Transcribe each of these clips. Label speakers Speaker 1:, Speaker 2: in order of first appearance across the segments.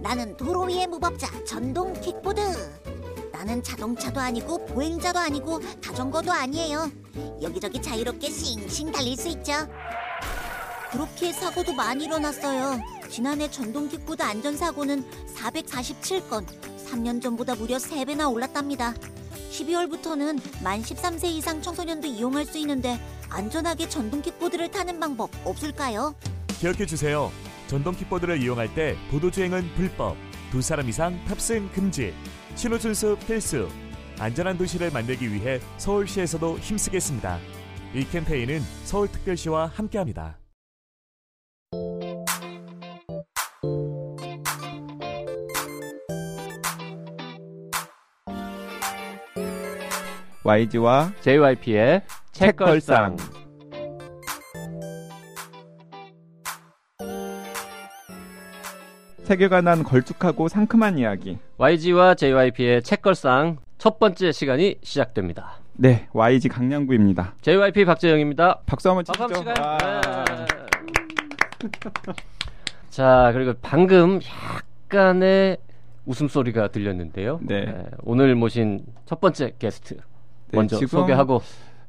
Speaker 1: 나는 도로 위의 무법자 전동 킥보드. 나는 자동차도 아니고 보행자도 아니고 자전거도 아니에요. 여기저기 자유롭게 싱싱 달릴 수 있죠. 그렇게 사고도 많이 일어났어요. 지난해 전동 킥보드 안전사고는 447건, 3년 전보다 무려 3배나 올랐답니다. 12월부터는 만 13세 이상 청소년도 이용할 수 있는데 안전하게 전동 킥보드를 타는 방법 없을까요?
Speaker 2: 기억해 주세요. 전동 킥보드를 이용할 때 도도 주행은 불법, 두 사람 이상 탑승 금지, 신호 준수 필수. 안전한 도시를 만들기 위해 서울시에서도 힘쓰겠습니다. 이 캠페인은 서울특별시와 함께합니다.
Speaker 3: YG와
Speaker 4: JYP의 책걸상.
Speaker 3: 세계관한 걸쭉하고 상큼한 이야기.
Speaker 4: YG와 JYP의 책걸상 첫 번째 시간이 시작됩니다.
Speaker 3: 네, YG 강량구입니다.
Speaker 4: JYP 박재영입니다.
Speaker 3: 박수 한번 치시죠.
Speaker 4: 네. 자, 그리고 방금 약간의 웃음소리가 들렸는데요.
Speaker 3: 네.
Speaker 4: 오늘 모신 첫 번째 게스트
Speaker 3: 네,
Speaker 4: 먼저
Speaker 3: 지금
Speaker 4: 소개하고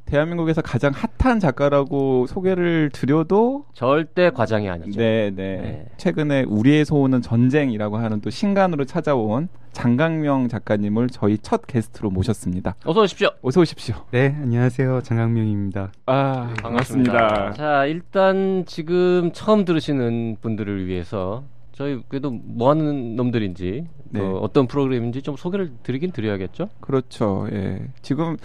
Speaker 3: 대한민국에서 가장 핫한 작가라고 소개를 드려도
Speaker 4: 절대 과장이 아니죠.
Speaker 3: 네, 네,
Speaker 4: 네.
Speaker 3: 최근에 우리에서 오는 전쟁이라고 하는 또 신간으로 찾아온 장강명 작가님을 저희 첫 게스트로 모셨습니다.
Speaker 4: 어서 오십시오.
Speaker 3: 어서 오십시오.
Speaker 5: 네, 안녕하세요. 장강명입니다.
Speaker 3: 아, 반갑습니다.
Speaker 4: 자, 일단 지금 처음 들으시는 분들을 위해서 저희 그래도 뭐 하는 놈들인지
Speaker 3: 네.
Speaker 4: 어, 어떤 프로그램인지 좀 소개를 드리긴 드려야겠죠?
Speaker 3: 그렇죠. 예. 지금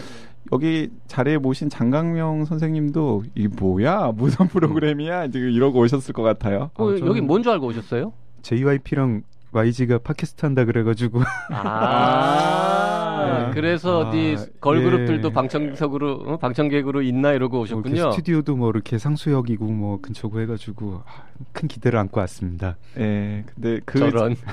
Speaker 3: 여기 자리에 모신 장강명 선생님도 이 뭐야 무슨 프로그램이야 지금 이러고 오셨을 것 같아요.
Speaker 4: 어,
Speaker 5: 저는-
Speaker 4: 여기 뭔 줄 알고 오셨어요?
Speaker 5: JYP랑 YG가 팟캐스트 한다 그래가지고
Speaker 4: 아,
Speaker 3: 네.
Speaker 4: 그래서
Speaker 5: 아,
Speaker 4: 어디 걸그룹들도
Speaker 5: 예.
Speaker 4: 방청석으로 어? 방청객으로 있나 이러고
Speaker 5: 뭐
Speaker 4: 오셨군요.
Speaker 5: 이렇게 스튜디오도 뭐 이렇게 상수역이고 뭐 근처고 해가지고 아, 큰 기대를 안고 왔습니다.
Speaker 3: 예. 근데 그
Speaker 4: 저런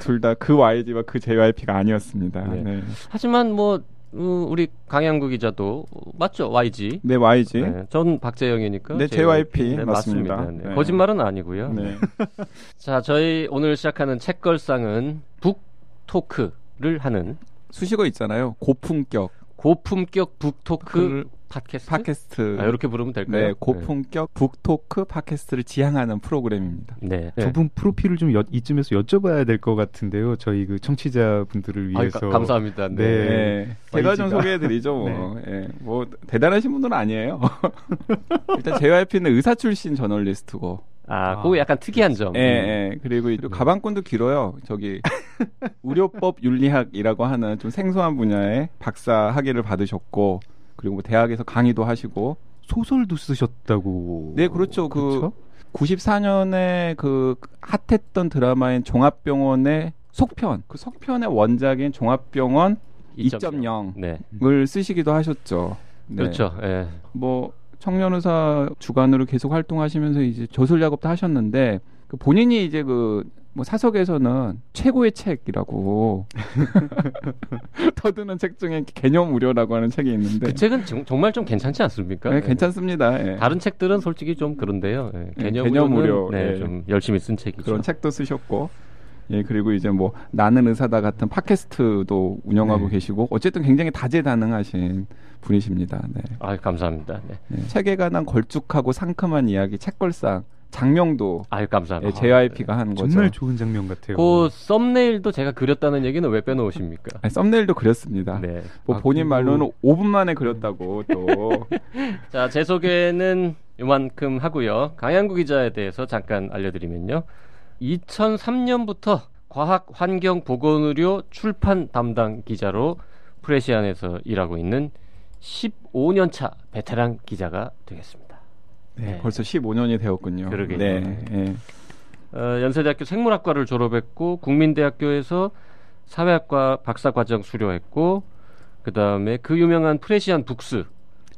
Speaker 3: 둘 다 그 YG와 그 JYP가 아니었습니다.
Speaker 4: 네.
Speaker 3: 네.
Speaker 4: 하지만 뭐 어, 우리 강양구 기자도 어, 맞죠 YG.
Speaker 3: 네, YG.
Speaker 4: 네, 전 박재영이니까.
Speaker 3: 네, JYP 맞습니다.
Speaker 4: 네,
Speaker 3: 네.
Speaker 4: 거짓말은 아니고요.
Speaker 3: 네.
Speaker 4: 자, 저희 오늘 시작하는 책걸상은 북 토크를 하는
Speaker 3: 수식어 있잖아요. 고품격
Speaker 4: 고품격 북토크
Speaker 3: 그
Speaker 4: 팟캐스트.
Speaker 3: 팟캐스트.
Speaker 4: 아, 이렇게 부르면 될까요?
Speaker 3: 네, 고품격 북토크 팟캐스트를 지향하는 프로그램입니다.
Speaker 4: 네. 네.
Speaker 5: 두분 프로필을 좀 여- 이쯤에서 여쭤봐야 될 것 같은데요. 저희 그 청취자분들을
Speaker 4: 아유,
Speaker 5: 위해서
Speaker 4: 가- 감사합니다. 네.
Speaker 5: 네.
Speaker 3: 네. 제가 좀. 소개해드리죠. 뭐. 예. 뭐 대단하신 분들은 아니에요. 일단 JYP는 의사 출신 저널리스트고,
Speaker 4: 아,
Speaker 5: 아,
Speaker 4: 그거 약간 특이한 점.
Speaker 3: 예, 예. 그리고 이 가방끈도 길어요. 저기 의료법 윤리학이라고 하는 좀 생소한 분야의 박사 학위를 받으셨고, 그리고 뭐 대학에서 강의도 하시고,
Speaker 5: 소설도 쓰셨다고.
Speaker 3: 네, 그렇죠. 그
Speaker 5: 그렇죠?
Speaker 3: 94년에 그 핫했던 드라마인 종합병원의 속편, 그 속편의 원작인 종합병원 2.0을
Speaker 4: 네.
Speaker 3: 쓰시기도 하셨죠. 네.
Speaker 4: 그렇죠. 예.
Speaker 3: 뭐 청년의사 주관으로 계속 활동하시면서 이제 저술 작업도 하셨는데 그 본인이 이제 그 뭐 사석에서는 최고의 책이라고 터드는 책 중에 개념 우려라고 하는 책이 있는데
Speaker 4: 그 책은 정, 정말 좀 괜찮지 않습니까?
Speaker 3: 네,
Speaker 4: 예.
Speaker 3: 괜찮습니다. 예.
Speaker 4: 다른 책들은 솔직히 좀 그런데요. 예.
Speaker 3: 예,
Speaker 4: 개념,
Speaker 3: 개념
Speaker 4: 우려, 네,
Speaker 3: 예.
Speaker 4: 좀 열심히 쓴 책이죠.
Speaker 3: 그런 책도 쓰셨고 예 그리고 이제 뭐 나는 의사다 같은 팟캐스트도 운영하고
Speaker 5: 네.
Speaker 3: 계시고 어쨌든 굉장히 다재다능하신 분이십니다. 네.
Speaker 4: 아, 감사합니다. 네.
Speaker 3: 네. 책에 관한 걸쭉하고 상큼한 이야기 책걸상 장명도
Speaker 4: 아유, 감사합니다.
Speaker 3: 예, JYP가 한 거죠.
Speaker 5: 정말 좋은 장면 같아요.
Speaker 4: 그 썸네일도 제가 그렸다는 얘기는 왜 빼놓으십니까?
Speaker 3: 아니, 썸네일도 그렸습니다.
Speaker 4: 네.
Speaker 3: 뭐
Speaker 5: 아,
Speaker 3: 본인
Speaker 5: 그리고-
Speaker 3: 말로는 5분 만에 그렸다고 또
Speaker 4: 자, 제 소개는 이만큼 하고요. 강양구 기자에 대해서 잠깐 알려드리면요. 2003년부터 과학 환경 보건 의료 출판 담당 기자로 프레시안에서 일하고 있는 15년 차 베테랑 기자가 되겠습니다.
Speaker 3: 네, 벌써 15년이 되었군요.
Speaker 4: 그러게요.
Speaker 3: 네, 예.
Speaker 4: 어, 연세대학교 생물학과를 졸업했고 국민대학교에서 사회학과 박사 과정 수료했고 그 다음에 그 유명한 프레시안 북스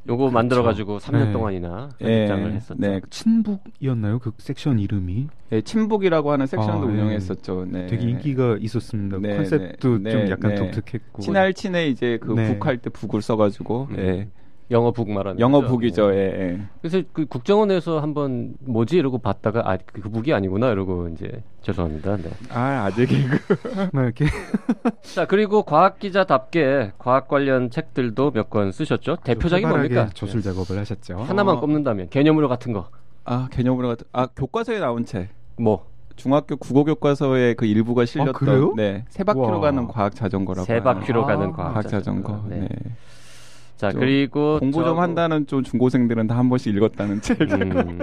Speaker 4: 요거 만들어 가지고 3년
Speaker 5: 네.
Speaker 4: 동안이나
Speaker 3: 예,
Speaker 4: 현장을 했었죠.
Speaker 3: 네,
Speaker 5: 친북이었나요? 그 섹션 이름이
Speaker 3: 네, 친북이라고 하는 섹션도
Speaker 5: 아, 예.
Speaker 3: 운영했었죠. 네.
Speaker 5: 되게 인기가 있었습니다.
Speaker 3: 네,
Speaker 5: 컨셉도
Speaker 3: 네,
Speaker 5: 좀
Speaker 3: 네,
Speaker 5: 약간
Speaker 3: 네.
Speaker 5: 독특했고.
Speaker 3: 친할 친해 이제 그
Speaker 5: 네.
Speaker 3: 북할 때 북을 써 가지고
Speaker 4: 음.
Speaker 3: 예.
Speaker 4: 영어 북 말하는
Speaker 3: 영어
Speaker 4: 거죠?
Speaker 3: 북이죠.
Speaker 4: 네.
Speaker 3: 예, 예.
Speaker 4: 그래서 그 국정원에서 한번 뭐지 이러고 봤다가 아 그 북이 아니구나 이러고 이제 죄송합니다. 네.
Speaker 3: 아 아재 개그.
Speaker 5: 막 이렇게
Speaker 4: 자 그리고 과학 기자답게 과학 관련 책들도 몇 권 쓰셨죠. 대표작이 뭡니까?
Speaker 5: 저술 작업을 하셨죠.
Speaker 4: 네. 하나만
Speaker 3: 어.
Speaker 4: 꼽는다면 개념으로 같은 거.
Speaker 3: 아 개념으로 같은. 아 교과서에 나온 책.
Speaker 4: 뭐
Speaker 3: 중학교 국어 교과서의 그 일부가 실렸던
Speaker 5: 그래요?
Speaker 3: 네, 세 바퀴로
Speaker 5: 우와.
Speaker 3: 가는 과학 자전거라고
Speaker 4: 세
Speaker 3: 하는
Speaker 4: 바퀴로
Speaker 5: 아,
Speaker 4: 가는 과학,
Speaker 3: 과학 자전거.
Speaker 4: 네.
Speaker 3: 네. 자좀
Speaker 4: 그리고
Speaker 3: 공부 좀 한다는 좀 중고생들은 다 한 번씩 읽었다는 책.
Speaker 4: 음.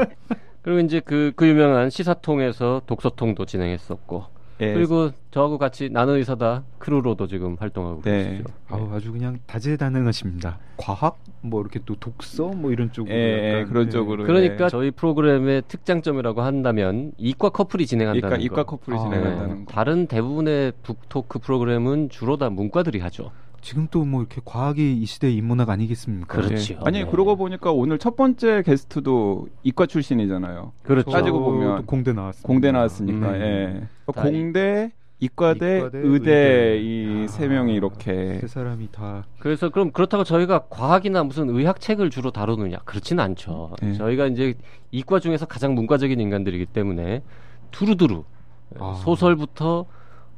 Speaker 4: 그리고 이제 그, 그 유명한 시사통에서 독서통도 진행했었고
Speaker 3: 예.
Speaker 4: 그리고 저하고 같이 나는 의사다 크루로도 지금 활동하고
Speaker 3: 네.
Speaker 4: 계시죠.
Speaker 5: 아우, 아주 그냥 다재다능하십니다. 과학 뭐 이렇게 또 독서 뭐 이런 쪽으로
Speaker 3: 예, 예,
Speaker 5: 약간,
Speaker 3: 그런
Speaker 5: 예.
Speaker 3: 쪽으로.
Speaker 4: 그러니까
Speaker 3: 네.
Speaker 4: 저희 프로그램의 특장점이라고 한다면 이과 커플이 진행한다는
Speaker 3: 이과,
Speaker 4: 거.
Speaker 3: 이과 커플이
Speaker 5: 아,
Speaker 3: 진행한다는
Speaker 4: 네.
Speaker 3: 거.
Speaker 4: 다른 대부분의 북토크 프로그램은 주로 다 문과들이 하죠.
Speaker 5: 지금 또 뭐 이렇게 과학이 이 시대의 인문학 아니겠습니까?
Speaker 4: 그렇죠.
Speaker 3: 예. 아니
Speaker 4: 네.
Speaker 3: 그러고 보니까 오늘 첫 번째 게스트도 이과 출신이잖아요.
Speaker 4: 그렇죠.
Speaker 3: 따지고
Speaker 5: 저도
Speaker 3: 보면
Speaker 5: 공대 나왔습니다.
Speaker 3: 공대 나왔으니까.
Speaker 4: 음.
Speaker 3: 예.
Speaker 4: 다
Speaker 3: 공대, 이과대,
Speaker 5: 이과대,
Speaker 3: 의대
Speaker 5: 의대.
Speaker 3: 이세
Speaker 5: 아,
Speaker 3: 명이 이렇게
Speaker 5: 세 사람이 다
Speaker 4: 그래서 그럼 그렇다고 저희가 과학이나 무슨 의학 책을 주로 다루느냐 그렇지는 않죠.
Speaker 3: 네.
Speaker 4: 저희가 이제 이과 중에서 가장 문과적인 인간들이기 때문에 두루두루
Speaker 5: 아.
Speaker 4: 소설부터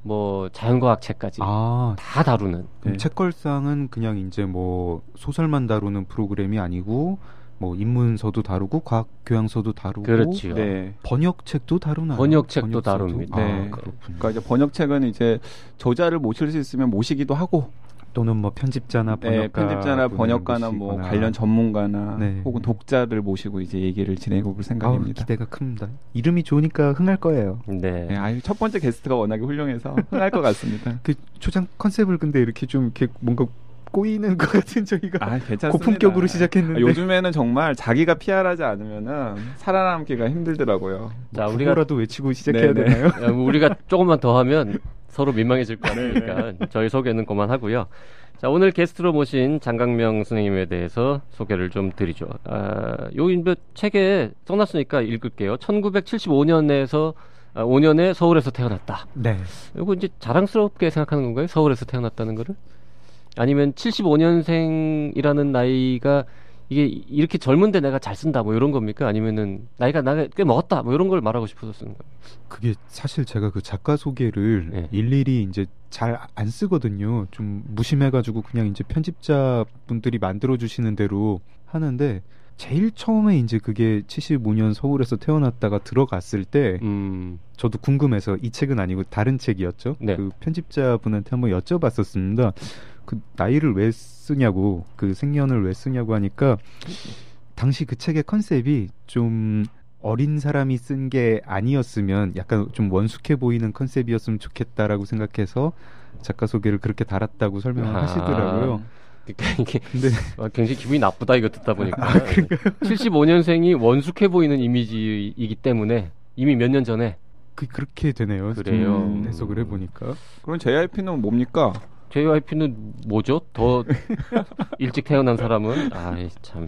Speaker 4: 뭐 자연과학 책까지
Speaker 5: 아,
Speaker 4: 다 다루는
Speaker 5: 그럼
Speaker 3: 네.
Speaker 5: 책걸상은 그냥 이제 뭐 소설만 다루는 프로그램이 아니고 뭐 인문서도 다루고 과학 교양서도 다루고
Speaker 4: 그렇지요.
Speaker 3: 네.
Speaker 5: 번역책도 다루나요?
Speaker 4: 번역책도
Speaker 5: 번역서도?
Speaker 4: 다룹니다.
Speaker 5: 아,
Speaker 3: 네.
Speaker 5: 그렇군요.
Speaker 3: 그러니까 이제 번역책은 이제 저자를 모실 수 있으면 모시기도 하고
Speaker 5: 또는 뭐 편집자나 번역가
Speaker 3: 네, 편집자나 번역가나 뭐
Speaker 5: 모시거나.
Speaker 3: 관련 전문가나
Speaker 5: 네.
Speaker 3: 혹은 독자를 모시고 이제 얘기를 진행해 볼
Speaker 5: 아우,
Speaker 3: 생각입니다.
Speaker 5: 기대가 큽니다. 이름이 좋으니까 흥할 거예요.
Speaker 4: 네.
Speaker 3: 네, 아유, 첫 번째 게스트가 워낙에 훌륭해서 흥할 것 같습니다.
Speaker 5: 그 초장 컨셉을 근데 이렇게 좀 이렇게 뭔가 꼬이는 것 같은 저희가
Speaker 3: 아, 괜찮습니다.
Speaker 5: 고품격으로
Speaker 3: 아,
Speaker 5: 시작했는데
Speaker 3: 요즘에는 정말 자기가 PR하지 않으면은 살아남기가 힘들더라고요.
Speaker 4: 자
Speaker 5: 뭐
Speaker 4: 우리가
Speaker 5: 구호라도 외치고 시작해야
Speaker 3: 네, 네.
Speaker 5: 되나요?
Speaker 4: 야, 우리가 조금만 더 하면 서로 민망해질 거 아니니까 저희 소개는 그만하고요. 자 오늘 게스트로 모신 장강명 선생님에 대해서 소개를 좀 드리죠. 아, 요 인베 책에 써놨으니까 읽을게요. 1975년에서 아, 5년에 서울에서 태어났다.
Speaker 5: 네.
Speaker 4: 이거 이제 자랑스럽게 생각하는 건가요? 서울에서 태어났다는 거를? 아니면 75년생이라는 나이가 이게 이렇게 젊은데 내가 잘 쓴다 뭐 이런 겁니까? 아니면은 나이가 나가 꽤 먹었다 뭐 이런 걸 말하고 싶어서 쓰는 거예요?
Speaker 5: 그게 사실 제가 그 작가 소개를
Speaker 4: 네.
Speaker 5: 일일이 이제 잘 안 쓰거든요. 좀 무심해가지고 그냥 이제 편집자 분들이 만들어 주시는 대로 하는데 제일 처음에 이제 그게 75년 서울에서 태어났다가 들어갔을 때
Speaker 4: 음,
Speaker 5: 저도 궁금해서 이 책은 아니고 다른 책이었죠.
Speaker 4: 네.
Speaker 5: 그 편집자 분한테 한번 여쭤봤었습니다. 그 나이를 왜 쓰냐고 그 생년을 왜 쓰냐고 하니까 당시 그 책의 컨셉이 좀 어린 사람이 쓴 게 아니었으면 약간 좀 원숙해 보이는 컨셉이었으면 좋겠다라고 생각해서 작가 소개를 그렇게 달았다고 설명을
Speaker 4: 아.
Speaker 5: 하시더라고요.
Speaker 4: 그러니까 이게
Speaker 5: 근데
Speaker 4: 아, 굉장히 기분이 나쁘다 이거 듣다 보니까
Speaker 5: 아,
Speaker 4: 75년생이 원숙해 보이는 이미지이기 때문에 이미 몇 년 전에
Speaker 5: 그 그렇게 되네요.
Speaker 4: 그래요.
Speaker 5: 좀 해석을 해보니까
Speaker 3: 그럼 JYP는 뭡니까?
Speaker 4: JYP는 뭐죠? 더 일찍 태어난 사람은 아참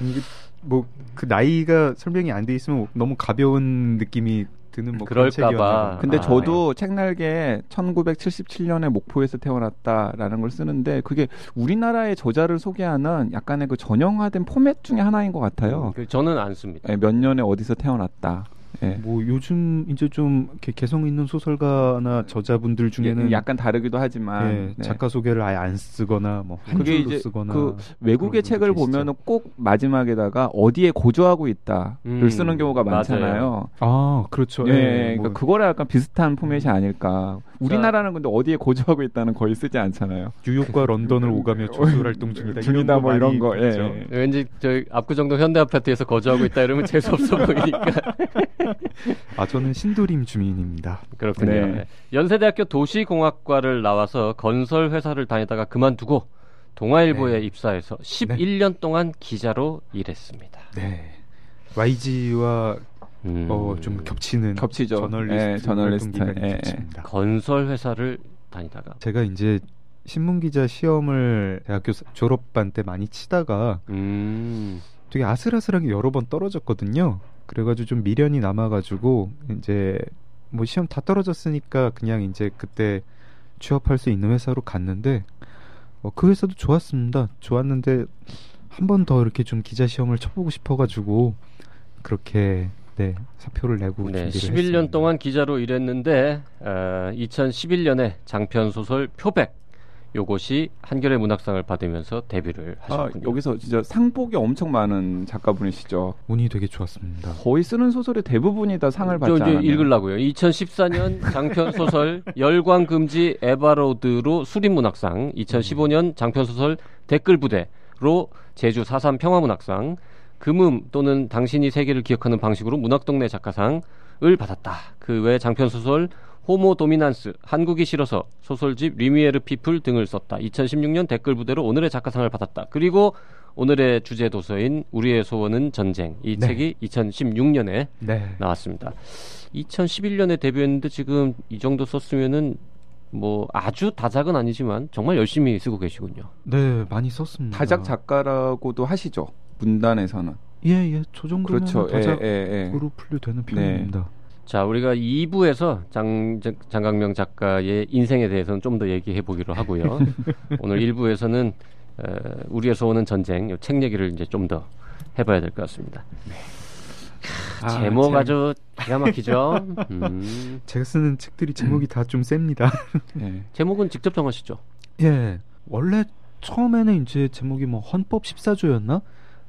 Speaker 5: 이게 뭐그 나이가 설명이 안 돼 있으면 너무 가벼운 느낌이 드는 뭐 그런
Speaker 4: 그럴까봐.
Speaker 3: 근데
Speaker 4: 아,
Speaker 3: 저도 책날개 1977년에 목포에서 태어났다라는 걸 쓰는데 그게 우리나라의 저자를 소개하는 약간의 그 전형화된 포맷 중에 하나인 것 같아요.
Speaker 4: 그 저는 안 씁니다.
Speaker 3: 예, 몇 년에 어디서 태어났다. 예.
Speaker 5: 뭐 요즘 이제 좀 이렇게 개성 있는 소설가나 저자분들 중에는
Speaker 3: 예, 약간 다르기도 하지만
Speaker 5: 예,
Speaker 3: 네.
Speaker 5: 작가 소개를 아예 안 쓰거나 뭐한
Speaker 3: 그게
Speaker 5: 줄로
Speaker 3: 이제
Speaker 5: 쓰거나
Speaker 3: 그 외국의 책을. 보면은 꼭 마지막에다가 어디에 고조하고 있다를
Speaker 4: 음,
Speaker 3: 쓰는 경우가
Speaker 4: 맞아요.
Speaker 3: 많잖아요.
Speaker 5: 아 그렇죠.
Speaker 3: 예,
Speaker 5: 예,
Speaker 3: 그러니까
Speaker 5: 뭐
Speaker 3: 그거랑 약간 비슷한 포맷이 아닐까. 우리나라는 근데 어디에 고조하고 있다는 거의 쓰지 않잖아요.
Speaker 5: 뉴욕과 런던을 오가며 조술 활동 중이다.
Speaker 3: 중이다 뭐 이런 거. 예.
Speaker 5: 있죠.
Speaker 4: 왠지 저희 압구정동 현대 아파트에서 거주하고 있다 이러면 재수 없어 보이니까
Speaker 5: 아 저는 신도림 주민입니다.
Speaker 4: 그렇군요.
Speaker 3: 네.
Speaker 4: 네. 연세대학교 도시공학과를 나와서 건설 회사를 다니다가 그만두고 동아일보에
Speaker 5: 네.
Speaker 4: 입사해서 11년 동안 기자로 일했습니다.
Speaker 5: 네. YG와
Speaker 4: 음,
Speaker 5: 어, 좀 겹치는
Speaker 3: 겹치죠.
Speaker 5: 저널리스트,
Speaker 3: 예, 저널리스트. 예, 예.
Speaker 4: 건설 회사를 다니다가
Speaker 5: 제가 이제 신문 기자 시험을 대학교 사- 졸업반 때 많이 치다가
Speaker 4: 음,
Speaker 5: 되게 아슬아슬하게 여러 번 떨어졌거든요. 그래가지고 좀 미련이 남아가지고 이제 뭐 시험 다 떨어졌으니까 그냥 이제 그때 취업할 수 있는 회사로 갔는데 어, 그 회사도 좋았습니다. 좋았는데 한 번 더 이렇게 좀 기자 시험을 쳐보고 싶어가지고 그렇게 네 사표를 내고
Speaker 4: 네,
Speaker 5: 준비를
Speaker 4: 11년
Speaker 5: 했습니다.
Speaker 4: 동안 기자로 일했는데 어, 2011년에 장편 소설 표백 요것이 한겨레 문학상을 받으면서 데뷔를
Speaker 3: 아,
Speaker 4: 하셨군요.
Speaker 3: 여기서 진짜 상복이 엄청 많은 작가분이시죠.
Speaker 5: 운이 되게 좋았습니다.
Speaker 3: 거의 쓰는 소설의 대부분이 다 상을 받지 않았나요?
Speaker 4: 읽으려고요. 2014년 장편 소설 열광 금지 에바로드로 수립 문학상, 2015년 장편 소설 댓글 부대로 제주 4.3 평화문학상, 그믐 또는 당신이 세계를 기억하는 방식으로 문학동네 작가상을 받았다. 그 외 장편 소설 호모 도미난스, 한국이 싫어서 소설집 뤼미에르 피플 등을 썼다. 2016년 댓글 부대로 오늘의 작가상을 받았다. 그리고 오늘의 주제 도서인 우리의 소원은 전쟁. 이
Speaker 5: 네.
Speaker 4: 책이 2016년에
Speaker 5: 네.
Speaker 4: 나왔습니다. 2011년에 데뷔했는데 지금 이 정도 썼으면은 뭐 아주 다작은 아니지만 정말 열심히 쓰고 계시군요.
Speaker 5: 네, 많이 썼습니다.
Speaker 3: 다작 작가라고도 하시죠. 문단에서는.
Speaker 5: 예, 예, 저 정도면
Speaker 3: 그렇죠. 예,
Speaker 5: 다작으로
Speaker 3: 예, 예.
Speaker 5: 분류되는
Speaker 3: 네.
Speaker 5: 편입니다.
Speaker 4: 자, 우리가 2부에서 장, 장- 장강명 작가의 인생에 대해서는 좀 더 얘기해 보기로 하고요. 오늘 1부에서는 어, 우리의 소원은 전쟁, 요책 얘기를 이제 좀 더 해봐야 될 것 같습니다.
Speaker 3: 아,
Speaker 4: 제목
Speaker 3: 책.
Speaker 4: 아주 기가 막히죠. 음,
Speaker 5: 제가 쓰는 책들이 제목이 다좀 셉니다.
Speaker 3: 예.
Speaker 4: 제목은 직접 정하시죠.
Speaker 5: 예, 원래 처음에는 이제 제목이 뭐 헌법 14조였나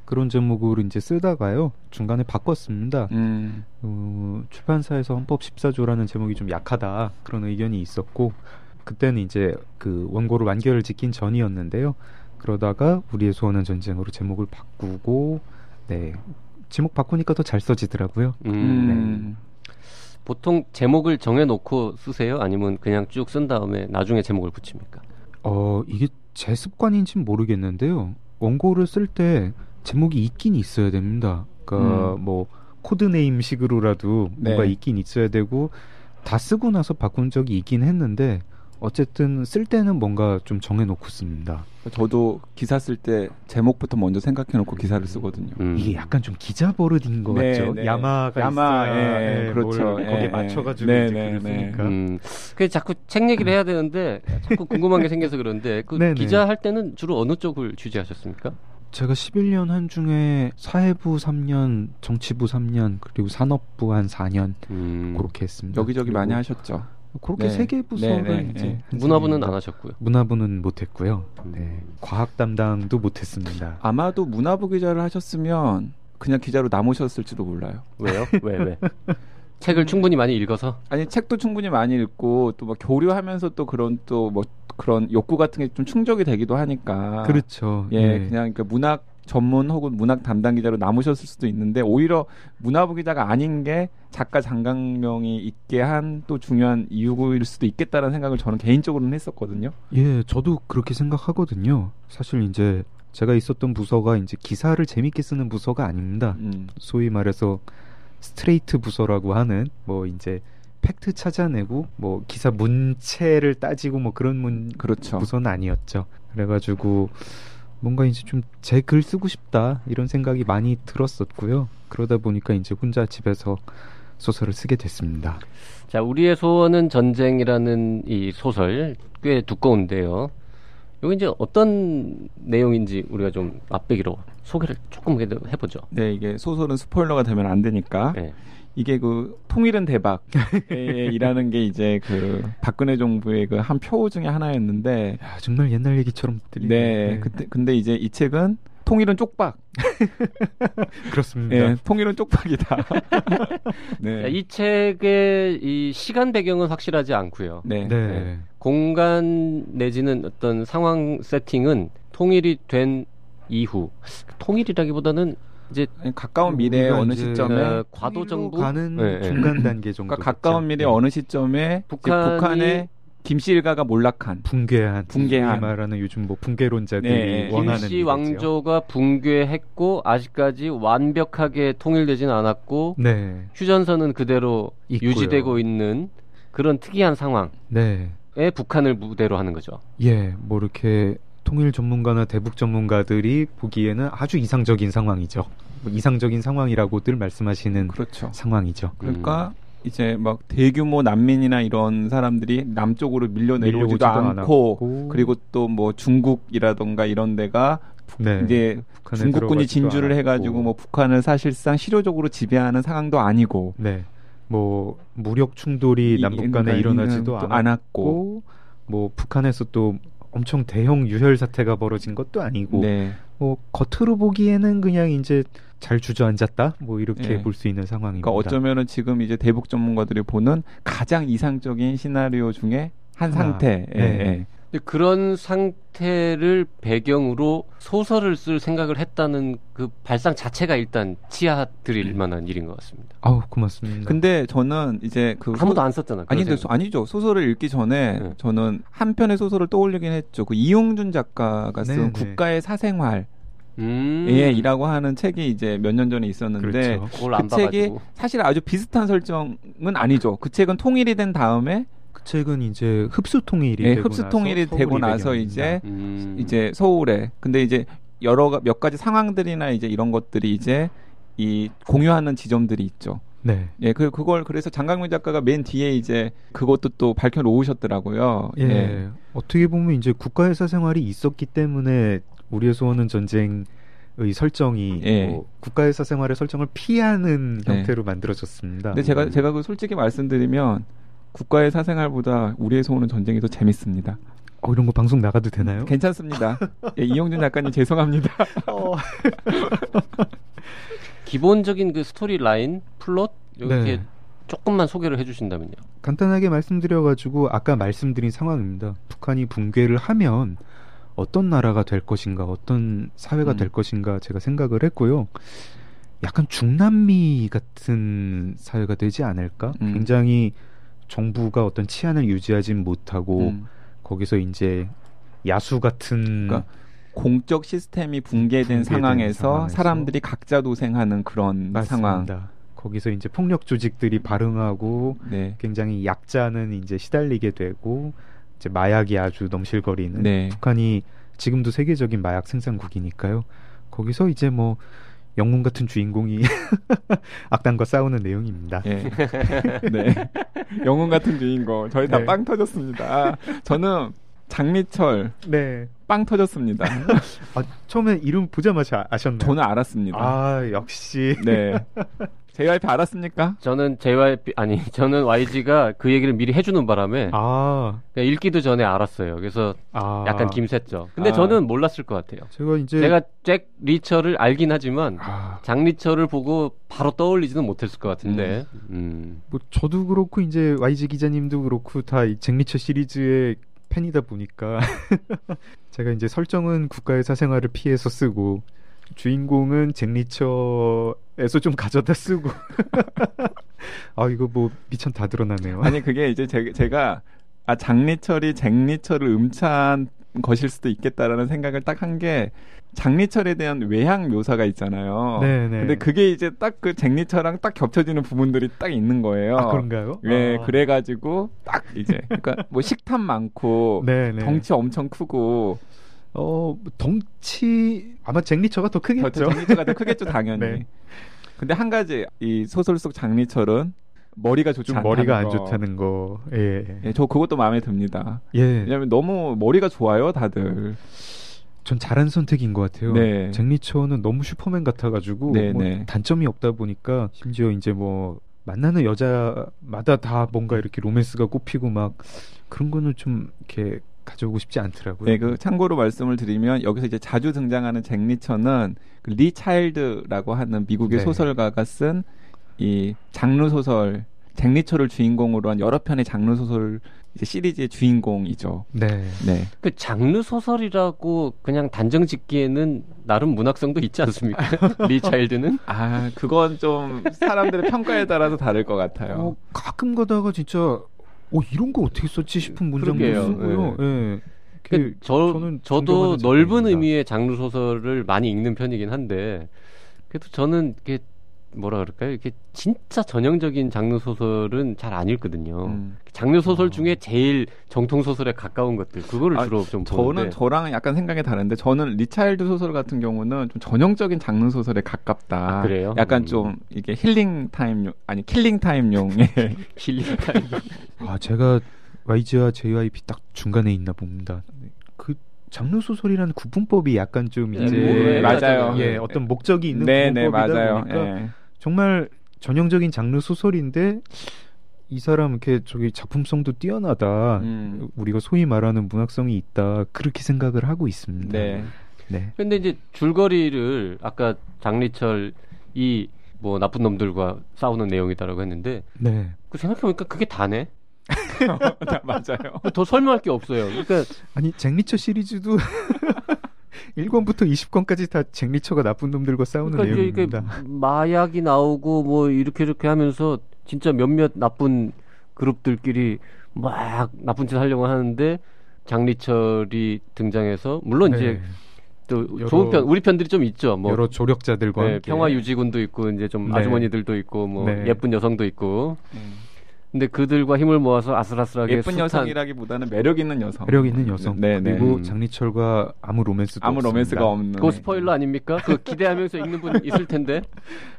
Speaker 5: 그런 제목으로 이제 쓰다가요 중간에 바꿨습니다.
Speaker 3: 음,
Speaker 5: 어, 출판사에서 헌법 14조라는 제목이 좀 약하다 그런 의견이 있었고 그때는 이제 그 원고를 완결을 짓긴 전이었는데요. 그러다가 우리의 소원은 전쟁으로 제목을 바꾸고 네 제목 바꾸니까 더 잘 써지더라고요.
Speaker 4: 음,
Speaker 3: 음.
Speaker 4: 보통 제목을 정해놓고 쓰세요? 아니면 그냥 쭉 쓴 다음에 나중에 제목을 붙입니까?
Speaker 5: 어 이게 제 습관인지는 모르겠는데요. 원고를 쓸 때 제목이 있긴 있어야 됩니다. 그러니까
Speaker 3: 음.
Speaker 5: 뭐 코드네임식으로라도 뭔가
Speaker 3: 네.
Speaker 5: 있긴 있어야 되고 다 쓰고 나서 바꾼 적이 있긴 했는데 어쨌든 쓸 때는 뭔가 좀 정해놓고 씁니다.
Speaker 3: 저도 기사 쓸 때 제목부터 먼저 생각해놓고 기사를 쓰거든요.
Speaker 4: 음.
Speaker 5: 이게 약간 좀 기자 버릇인 것
Speaker 3: 네,
Speaker 5: 같죠.
Speaker 3: 네.
Speaker 5: 야마가
Speaker 3: 야마,
Speaker 5: 있어야
Speaker 3: 예,
Speaker 5: 예,
Speaker 3: 그렇죠.
Speaker 5: 뭘 거기에
Speaker 3: 예,
Speaker 5: 맞춰가지고
Speaker 3: 예.
Speaker 5: 이제
Speaker 3: 네,
Speaker 5: 글을
Speaker 3: 네, 네.
Speaker 5: 쓰니까.
Speaker 4: 음, 그 자꾸 책 얘기를 해야 되는데 자꾸 궁금한 게 생겨서 그런데 그
Speaker 5: 네네.
Speaker 4: 기자 할 때는 주로 어느 쪽을 취재하셨습니까?
Speaker 5: 제가 11년 한 중에 사회부 3년, 정치부 3년, 그리고 산업부 한 4년
Speaker 4: 음,
Speaker 5: 그렇게 했습니다.
Speaker 3: 여기저기 많이 하셨죠.
Speaker 5: 그렇게
Speaker 3: 네.
Speaker 5: 세개 부서를
Speaker 3: 네, 네,
Speaker 5: 이제
Speaker 3: 네.
Speaker 5: 한
Speaker 4: 문화부는. 안 하셨고요.
Speaker 5: 문화부는 못했고요.
Speaker 4: 음.
Speaker 5: 네. 과학 담당도 못했습니다.
Speaker 3: 아마도 문화부 기자를 하셨으면 그냥 기자로 남으셨을지도 몰라요.
Speaker 4: 왜요? 왜 왜? 책을 충분히 많이 읽어서
Speaker 3: 아니 책도 충분히 많이 읽고 또 막 교류하면서 또 그런 또 뭐 그런 욕구 같은 게 좀 충족이 되기도 하니까
Speaker 5: 그렇죠.
Speaker 3: 예,
Speaker 5: 네.
Speaker 3: 그냥 그 문학 전문 혹은 문학 담당 기자로 남으셨을 수도 있는데 오히려 문화부 기자가 아닌 게 작가 장강명이 있게 한 또 중요한 이유일 수도 있겠다라는 생각을 저는 개인적으로는 했었거든요.
Speaker 5: 예, 저도 그렇게 생각하거든요. 사실 이제 제가 있었던 부서가 이제 기사를 재밌게 쓰는 부서가 아닙니다.
Speaker 3: 음.
Speaker 5: 소위 말해서 스트레이트 부서라고 하는 뭐 이제 팩트 찾아내고 뭐 기사 문체를 따지고 뭐 그런 문
Speaker 3: 그렇죠.
Speaker 5: 부서는 아니었죠. 그래가지고 뭔가 이제 좀 제 글 쓰고 싶다 이런 생각이 많이 들었었고요. 그러다 보니까 이제 혼자 집에서 소설을 쓰게 됐습니다.
Speaker 4: 자 우리의 소원은 전쟁이라는 이 소설 꽤 두꺼운데요. 여기 이제 어떤 내용인지 우리가 좀 맛배기로 소개를 조금 그래도 해보죠.
Speaker 3: 네, 이게 소설은 스포일러가 되면 안 되니까
Speaker 4: 네.
Speaker 3: 이게 그 통일은 대박이라는 게 이제 그 박근혜 정부의 그 한표 중에 하나였는데
Speaker 5: 야, 정말 옛날 얘기처럼 들리네.
Speaker 3: 네, 그때 근데 이제 이 책은 통일은 쪽박.
Speaker 5: 그렇습니다.
Speaker 3: 예, 통일은 쪽박이다. 네.
Speaker 4: 자, 이 책의 이 시간 배경은 확실하지 않고요.
Speaker 3: 네.
Speaker 5: 네.
Speaker 4: 네. 공간 내지는 어떤 상황 세팅은 통일이 된 이후 통일이라기보다는 이제
Speaker 3: 가까운
Speaker 5: 우리가
Speaker 3: 어느 시점에
Speaker 4: 어, 과도 정부
Speaker 5: 가는
Speaker 4: 네, 네.
Speaker 5: 중간 단계 정도.
Speaker 3: 그러니까 가까운 미래 어느 시점에 북한이 북한의 김씨 일가가 몰락한
Speaker 5: 붕괴한
Speaker 3: 붕괴한.
Speaker 5: 말하는 요즘 뭐 붕괴론자들이
Speaker 3: 네,
Speaker 5: 원하는
Speaker 4: 김씨. 왕조가 붕괴했고 아직까지 완벽하게 통일되지는 않았고
Speaker 5: 네.
Speaker 4: 휴전선은 그대로
Speaker 5: 있고요.
Speaker 4: 유지되고 있는 그런 특이한 상황에
Speaker 5: 네.
Speaker 4: 북한을 무대로 하는 거죠.
Speaker 5: 예, 뭐 이렇게 통일 전문가나 대북 전문가들이 보기에는 아주 이상적인 상황이죠. 뭐 이상적인 상황이라고들 말씀하시는
Speaker 3: 그렇죠.
Speaker 5: 상황이죠.
Speaker 3: 그러니까 이제 막 대규모 난민이나 이런 사람들이 남쪽으로 밀려 내려오지도 않고
Speaker 5: 않았고.
Speaker 3: 그리고 또 뭐 중국이라던가 이런 데가
Speaker 5: 네.
Speaker 3: 이제 중국군이 진주를 해가지고. 뭐 북한을 사실상 실효적으로 지배하는 상황도 아니고
Speaker 5: 네. 뭐 무력 충돌이
Speaker 3: 이-
Speaker 5: 남북 간에
Speaker 3: 그러니까
Speaker 5: 일어나지도
Speaker 3: 또
Speaker 5: 않았고,
Speaker 3: 않았고
Speaker 5: 뭐 북한에서 또 엄청 대형 유혈 사태가 벌어진 것도 아니고
Speaker 3: 네.
Speaker 5: 뭐 겉으로 보기에는 그냥 이제 잘 주저앉았다 뭐 이렇게
Speaker 3: 네.
Speaker 5: 볼수 있는 상황입니다.
Speaker 3: 그러니까 어쩌면은 지금 이제 대북 전문가들이 보는 가장 이상적인 시나리오 중에 한. 상태. 예,
Speaker 5: 네.
Speaker 3: 예.
Speaker 4: 근데 그런 상태를 배경으로 소설을 쓸 생각을 했다는 그 발상 자체가 일단 치하 드릴 만한 일인 것 같습니다.
Speaker 5: 아우 고맙습니다.
Speaker 3: 근데 저는 이제 그
Speaker 4: 아무도
Speaker 3: 소-
Speaker 4: 안 썼잖아.
Speaker 3: 아니 근데 아니죠 소설을 읽기 전에
Speaker 4: 네.
Speaker 3: 저는 한 편의 소설을 떠올리긴 했죠. 그 이용준 작가가 쓴
Speaker 5: 네, 네.
Speaker 3: 국가의 사생활
Speaker 4: 음.
Speaker 3: 예, 이라고 하는 책이 이제 몇 년 전에 있었는데
Speaker 5: 그렇죠.
Speaker 4: 그
Speaker 3: 책이. 사실 아주 비슷한 설정은 아니죠. 그 책은 통일이 된 다음에
Speaker 5: 그 책은 이제 흡수 통일이
Speaker 3: 예,
Speaker 5: 되고
Speaker 3: 흡수
Speaker 5: 나서
Speaker 3: 통일이 되고
Speaker 5: 서울이
Speaker 3: 나서. 이제
Speaker 4: 음.
Speaker 3: 이제 서울에 근데 이제 여러 가- 몇 가지 상황들이나 이제 이런 것들이 이제 이 공유하는 지점들이 있죠.
Speaker 5: 네.
Speaker 3: 예, 그 그걸 그래서 장강민 작가가 맨 뒤에 이제 그것도 또 밝혀 놓으셨더라고요.
Speaker 5: 예. 어떻게 보면 이제 국가회사 생활이 있었기 때문에 우리의 소원은 전쟁의 설정이
Speaker 3: 예.
Speaker 5: 뭐 국가회사 생활의 설정을 피하는
Speaker 3: 네.
Speaker 5: 형태로 만들어졌습니다.
Speaker 3: 근데 제가 제가 그 솔직히 말씀드리면 국가의 사생활보다 우리의 소원은 전쟁이 더 재밌습니다.
Speaker 5: 어, 이런 거 방송 나가도 되나요?
Speaker 3: 괜찮습니다. 예, 이용준 작가님 죄송합니다.
Speaker 5: 어.
Speaker 4: 기본적인 그 스토리 라인, 플롯 이렇게
Speaker 5: 네.
Speaker 4: 조금만 소개를 해주신다면요.
Speaker 5: 간단하게 말씀드려가지고 아까 말씀드린 상황입니다. 북한이 붕괴를 하면 어떤 나라가 될 것인가, 어떤 사회가
Speaker 3: 음.
Speaker 5: 될 것인가 제가 생각을 했고요. 약간 중남미 같은 사회가 되지 않을까?
Speaker 3: 음.
Speaker 5: 굉장히 정부가 어떤 치안을 유지하진 못하고
Speaker 3: 음,
Speaker 5: 거기서 이제 야수 같은
Speaker 3: 그러니까 공적 시스템이 붕괴된,
Speaker 5: 붕괴된
Speaker 3: 상황에서,
Speaker 5: 상황에서
Speaker 3: 사람들이 각자 도생하는 그런 상황.
Speaker 5: 맞습니다. 거기서 이제 폭력 조직들이 발흥하고
Speaker 3: 네.
Speaker 5: 굉장히 약자는 이제 시달리게 되고 이제 마약이 아주 넘실거리는
Speaker 3: 네.
Speaker 5: 북한이 지금도 세계적인 마약 생산국이니까요. 거기서 이제 뭐 영웅 같은 주인공이 악당과 싸우는 내용입니다.
Speaker 3: 예. 네. 영웅 같은 주인공. 저희 다
Speaker 5: 네.
Speaker 3: 빵 터졌습니다. 저는 장미철
Speaker 5: 네.
Speaker 3: 빵 터졌습니다.
Speaker 5: 아, 처음에 이름 보자마자 아, 아셨나요?
Speaker 3: 저는 알았습니다.
Speaker 5: 아 역시
Speaker 3: 네. JYP 알았습니까?
Speaker 4: 저는 JYP 아니 저는 YG가 그 얘기를 미리 해주는 바람에
Speaker 5: 아,
Speaker 4: 그냥 읽기도 전에 알았어요. 그래서
Speaker 5: 아
Speaker 4: 약간 김샜죠. 근데
Speaker 3: 아.
Speaker 4: 저는 몰랐을 것 같아요.
Speaker 5: 제가 이제
Speaker 4: 제가 잭 리처를 알긴 하지만
Speaker 5: 아,
Speaker 4: 장 리처를 보고 바로 떠올리지는 못했을 것 같은데. 음.
Speaker 5: 뭐 저도 그렇고 이제 YG 기자님도 그렇고 다이 잭리처 시리즈의 팬이다 보니까 제가 이제 설정은 국가의 사생활을 피해서 쓰고 주인공은 잭리처에서 좀 가져다 쓰고 아 이거 뭐 미천 다 드러나네요.
Speaker 3: 아니 그게 이제 제, 제가 아 장리철이 잭리철을 음찬 것일 수도 있겠다라는 생각을 딱 한 게 장리철에 대한 외향 묘사가 있잖아요.
Speaker 5: 네네.
Speaker 3: 근데 그게 이제 딱그 잭리철랑 딱 겹쳐지는 부분들이 딱 있는 거예요.
Speaker 5: 아 그런가요?
Speaker 3: 예,
Speaker 5: 아.
Speaker 3: 그래가지고 딱 이제 그러니까 뭐 식탐 많고
Speaker 5: 네네.
Speaker 3: 덩치 엄청 크고
Speaker 5: 어 덩치 아마 잭 리처가 더 크겠죠.
Speaker 3: 잭리철가 더 크겠죠 당연히.
Speaker 5: 네.
Speaker 3: 근데 한 가지 이 소설 속 장리철은 머리가 좋지
Speaker 5: 좀
Speaker 3: 않다는
Speaker 5: 머리가 안
Speaker 3: 거.
Speaker 5: 좋다는 거. 예.
Speaker 3: 예, 저 그것도 마음에 듭니다.
Speaker 5: 예.
Speaker 3: 왜냐면 너무 머리가 좋아요, 다들.
Speaker 5: 전 잘한 선택인 것 같아요.
Speaker 3: 네.
Speaker 5: 잭 리처는 너무 슈퍼맨 같아가지고
Speaker 3: 네,
Speaker 5: 뭐
Speaker 3: 네.
Speaker 5: 단점이 없다 보니까 심지어 이제 뭐 만나는 여자마다 다 뭔가 이렇게 로맨스가 꼽히고 막 그런 거는 좀 이렇게 가져오고 싶지 않더라고요.
Speaker 3: 네, 그 참고로 말씀을 드리면 여기서 이제 자주 등장하는 잭 리처는 그 리 차일드라고 하는 미국의
Speaker 5: 네.
Speaker 3: 소설가가 쓴 이 장르 소설 잭 리처를 주인공으로 한 여러 편의 장르 소설 이제 시리즈의 주인공이죠.
Speaker 5: 네.
Speaker 3: 네.
Speaker 4: 그 장르 소설이라고 그냥 단정 짓기에는 나름 문학성도 있지 않습니까? 리 차일드는
Speaker 3: 아, 그건 좀 사람들의 평가에 따라서 다를 것 같아요.
Speaker 5: 어, 가끔 가다가 진짜 어 이런 거 어떻게 썼지 싶은 문장도
Speaker 4: 그러게요.
Speaker 5: 쓰고요. 예. 그그
Speaker 4: 저,
Speaker 5: 저는
Speaker 4: 저도 넓은. 의미의 장르 소설을 많이 읽는 편이긴 한데 그래도 저는 이게 뭐라 그럴까요? 이렇게 진짜 전형적인 장르 소설은 잘 안 읽거든요.
Speaker 3: 음.
Speaker 4: 장르 소설
Speaker 5: 어.
Speaker 4: 중에 제일 정통 소설에 가까운 것들 그거를
Speaker 3: 아,
Speaker 4: 주로 좀 보는데
Speaker 3: 저는 저랑 약간 생각이 다른데 저는 리차일드 소설 같은 경우는 좀 전형적인 장르 소설에 가깝다.
Speaker 4: 아, 그래요?
Speaker 3: 약간
Speaker 4: 음.
Speaker 3: 좀 이게 healing time용 아니 killing time용의
Speaker 4: healing time.
Speaker 5: 아 제가 YG와 JYP 딱 중간에 있나 봅니다. 그 장르 소설이라는 구분법이 약간 좀
Speaker 4: 예,
Speaker 5: 이제
Speaker 4: 뭐, 예,
Speaker 3: 맞아요.
Speaker 5: 예, 어떤 목적이 있는
Speaker 3: 네, 네,
Speaker 5: 구분법이다
Speaker 3: 맞아요.
Speaker 5: 보니까
Speaker 3: 예.
Speaker 5: 정말 전형적인 장르 소설인데 이 사람 이렇게 저기 작품성도 뛰어나다.
Speaker 3: 음.
Speaker 5: 우리가 소위 말하는 문학성이 있다. 그렇게 생각을 하고 있습니다.
Speaker 3: 네.
Speaker 5: 네.
Speaker 4: 근데 이제 줄거리를 아까 장리철 이 뭐 나쁜 놈들과 싸우는 내용이다라고 했는데
Speaker 5: 네.
Speaker 4: 그 생각해보니까 그게 다네.
Speaker 3: 맞아요.
Speaker 4: 더 설명할 게 없어요. 그러니까
Speaker 5: 아니 잭리처 시리즈도 1권부터 20권까지 다 잭리처가 나쁜 놈들과 싸우는
Speaker 4: 그러니까 이제
Speaker 5: 내용입니다.
Speaker 4: 마약이 나오고 뭐 이렇게 이렇게 하면서 진짜 몇몇 나쁜 그룹들끼리 막 나쁜 짓 하려고 하는데 장리철이 등장해서 물론 이제
Speaker 5: 네.
Speaker 4: 또
Speaker 5: 여러-
Speaker 4: 좋은 편 우리 편들이 좀 있죠. 뭐
Speaker 5: 여러 조력자들과
Speaker 4: 네, 평화 유지군도 있고 이제 좀
Speaker 5: 네.
Speaker 4: 아주머니들도 있고 뭐
Speaker 5: 네.
Speaker 4: 예쁜 여성도 있고
Speaker 3: 음.
Speaker 4: 근데 그들과 힘을 모아서 아슬아슬하게
Speaker 3: 예쁜
Speaker 4: 숱한-
Speaker 3: 여성이라기보다는 매력 있는 여성.
Speaker 5: 매력 있는 여성
Speaker 3: 네, 네.
Speaker 5: 그리고
Speaker 4: 음.
Speaker 5: 장리철과 아무 로맨스도
Speaker 3: 아무 로맨스가. 없는.
Speaker 4: 그거 스포일러 아닙니까? 그거 기대하면서 읽는 분 있을 텐데.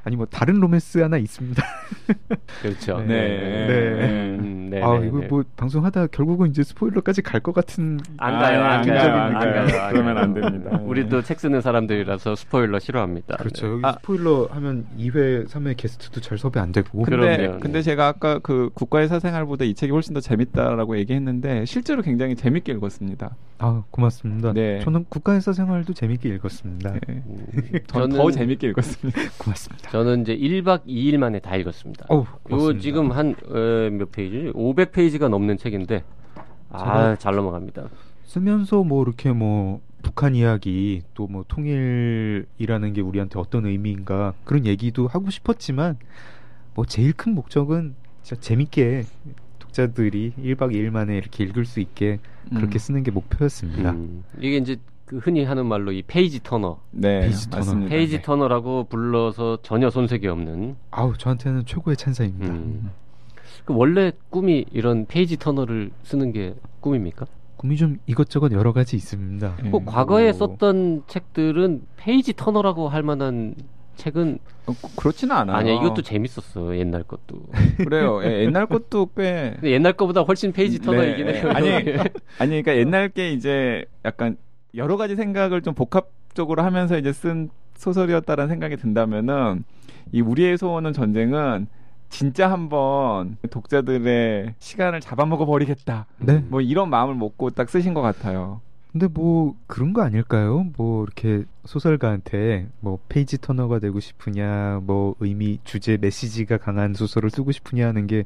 Speaker 5: 아니 뭐 다른 로맨스 하나 있습니다.
Speaker 4: 그렇죠.
Speaker 5: 네.
Speaker 3: 네.
Speaker 4: 음, 네,
Speaker 5: 아
Speaker 4: 네,
Speaker 5: 이거
Speaker 4: 네.
Speaker 5: 뭐 방송하다 결국은 이제 스포일러까지 갈 것 같은
Speaker 4: 안 가요,
Speaker 3: 아, 안안
Speaker 4: 가요,
Speaker 3: 가요, 안안
Speaker 4: 가요.
Speaker 3: 그러면. 안 됩니다.
Speaker 4: 우리도 책 쓰는 사람들이라서 스포일러 싫어합니다.
Speaker 5: 그렇죠.
Speaker 4: 네.
Speaker 5: 여기
Speaker 3: 아.
Speaker 5: 스포일러 하면 2회, 3회 게스트도 잘 섭외 안 되고
Speaker 3: 근데
Speaker 4: 그럼요.
Speaker 3: 근데 제가 아까 그 국가의 사생활보다 이 책이 훨씬 더 재밌다라고 얘기했는데 실제로 굉장히 재밌게 읽었습니다.
Speaker 5: 아 고맙습니다.
Speaker 3: 네.
Speaker 5: 저는 국가에서 생활도 재밌게 읽었습니다.
Speaker 3: 네.
Speaker 4: 음,
Speaker 3: 전
Speaker 4: 저는
Speaker 3: 더 재밌게 읽었습니다.
Speaker 5: 고맙습니다.
Speaker 4: 저는 이제 1박 2일 만에 다 읽었습니다.
Speaker 5: 어우,
Speaker 4: 요
Speaker 5: 고맙습니다.
Speaker 4: 지금 한 몇 페이지? 500페이지가 넘는 책인데 아, 잘 넘어갑니다.
Speaker 5: 쓰면서 뭐 이렇게 뭐 북한 이야기 또 뭐 통일이라는 게 우리한테 어떤 의미인가 그런 얘기도 하고 싶었지만 뭐 제일 큰 목적은 진짜 재밌게 독자들이 1박 2일 만에 이렇게 읽을 수 있게 그렇게
Speaker 3: 음.
Speaker 5: 쓰는 게 목표였습니다.
Speaker 4: 음, 이게 이제 그 흔히 하는 말로 이 page turner,
Speaker 3: 네,
Speaker 5: page turner.
Speaker 3: 맞습니다.
Speaker 4: 페이지
Speaker 5: 네.
Speaker 4: turner라고 불러서 전혀 손색이 없는
Speaker 5: 아우 저한테는 최고의 찬사입니다.
Speaker 4: 음. 그 원래 꿈이 이런 page turner를 쓰는 게 꿈입니까?
Speaker 5: 꿈이 좀 이것저것 여러 가지 있습니다.
Speaker 3: 예.
Speaker 4: 뭐 과거에
Speaker 5: 오.
Speaker 4: 썼던 책들은 page turner라고 할 만한 책은
Speaker 3: 어, 그렇지는 않아요.
Speaker 4: 아니야 이것도 재밌었어 옛날 것도
Speaker 3: 그래요. 예, 옛날 것도 꽤
Speaker 4: 근데 옛날 거보다 훨씬 page turner이긴
Speaker 3: 네.
Speaker 4: 해요
Speaker 3: 아니, 아니 그러니까 옛날 게 이제 약간 여러 가지 생각을 좀 복합적으로 하면서 이제 쓴 소설이었다라는 생각이 든다면은 이 우리의 소원은 전쟁은 진짜 한번 독자들의 시간을 잡아먹어 버리겠다.
Speaker 5: 네.
Speaker 3: 뭐 이런 마음을 먹고 딱 쓰신 것 같아요.
Speaker 5: 근데 뭐 그런 거 아닐까요? 뭐 이렇게 소설가한테 뭐 페이지 터너가 되고 싶으냐, 뭐 의미, 주제, 메시지가 강한 소설을 쓰고 싶으냐 하는 게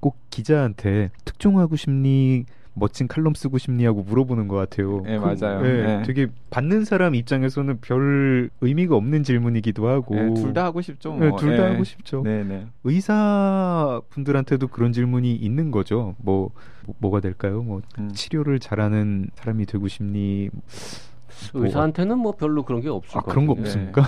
Speaker 5: 꼭 기자한테 특종하고 싶니, 멋진 칼럼 쓰고 싶니 하고 물어보는 것 같아요.
Speaker 3: 네, 맞아요.
Speaker 5: 예,
Speaker 3: 네.
Speaker 5: 되게 받는 사람 입장에서는 별 의미가 없는 질문이기도 하고.
Speaker 3: 예, 둘다 하고 싶죠.
Speaker 5: 네,
Speaker 3: 뭐.
Speaker 5: 둘다
Speaker 3: 예.
Speaker 5: 하고 싶죠.
Speaker 3: 네, 네.
Speaker 5: 의사 분들한테도 그런 질문이 있는 거죠. 뭐 뭐, 가 될까요? 뭐
Speaker 3: 음.
Speaker 5: 치료를 잘하는 사람이 되고 싶니?
Speaker 4: 의사한테는 뭐 별로 그런 게 없을
Speaker 5: 아
Speaker 4: 것
Speaker 5: 그런 거. 없습니까?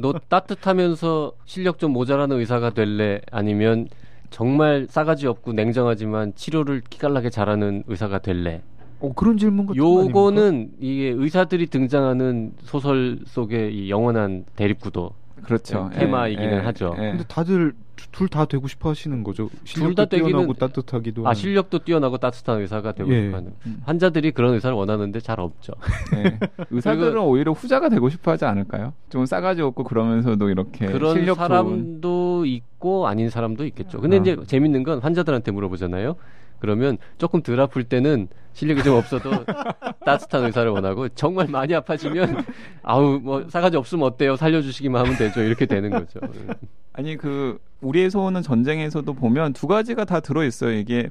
Speaker 4: 너 따뜻하면서 실력 좀 모자라는 의사가 될래 아니면 정말 싸가지 없고 냉정하지만 치료를 기깔나게 잘하는 의사가 될래
Speaker 5: 어 그런 질문 같은?
Speaker 4: 요거는 이게 의사들이 등장하는 소설 속의 이 영원한 대립구도
Speaker 3: 그렇죠.
Speaker 4: 네, 테마이기는
Speaker 3: 예,
Speaker 4: 하죠.
Speaker 3: 예.
Speaker 5: 근데 다들 둘 다 되고 싶어 하시는 거죠. 실력도 뛰어나고 따뜻하기도
Speaker 4: 아
Speaker 5: 한.
Speaker 4: 실력도 뛰어나고 따뜻한 의사가 되고
Speaker 5: 예.
Speaker 4: 싶어하는
Speaker 3: 음.
Speaker 4: 환자들이 그런 의사를 원하는데 잘 없죠.
Speaker 3: 네. 의사들은 오히려 후자가 되고 싶어 하지 않을까요? 좀 싸가지 없고 그러면서도 이렇게
Speaker 4: 그런
Speaker 3: 실력 좋은
Speaker 4: 사람도 있고 아닌 사람도 있겠죠. 근데
Speaker 5: 아.
Speaker 4: 이제 재밌는 건 환자들한테 물어보잖아요. 그러면 조금 덜 아플 때는 실력이 좀 없어도 따뜻한 의사를 원하고 정말 많이 아파지면 아우 뭐 싸가지 없으면 어때요? 살려주시기만 하면 되죠. 이렇게 되는 거죠.
Speaker 3: 아니 그 우리의 소원은 전쟁에서도 보면 두 가지가 다 들어 있어요. 이게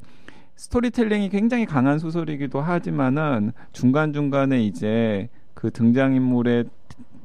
Speaker 3: 스토리텔링이 굉장히 강한 소설이기도 하지만은 중간 중간에 이제 그 등장 인물의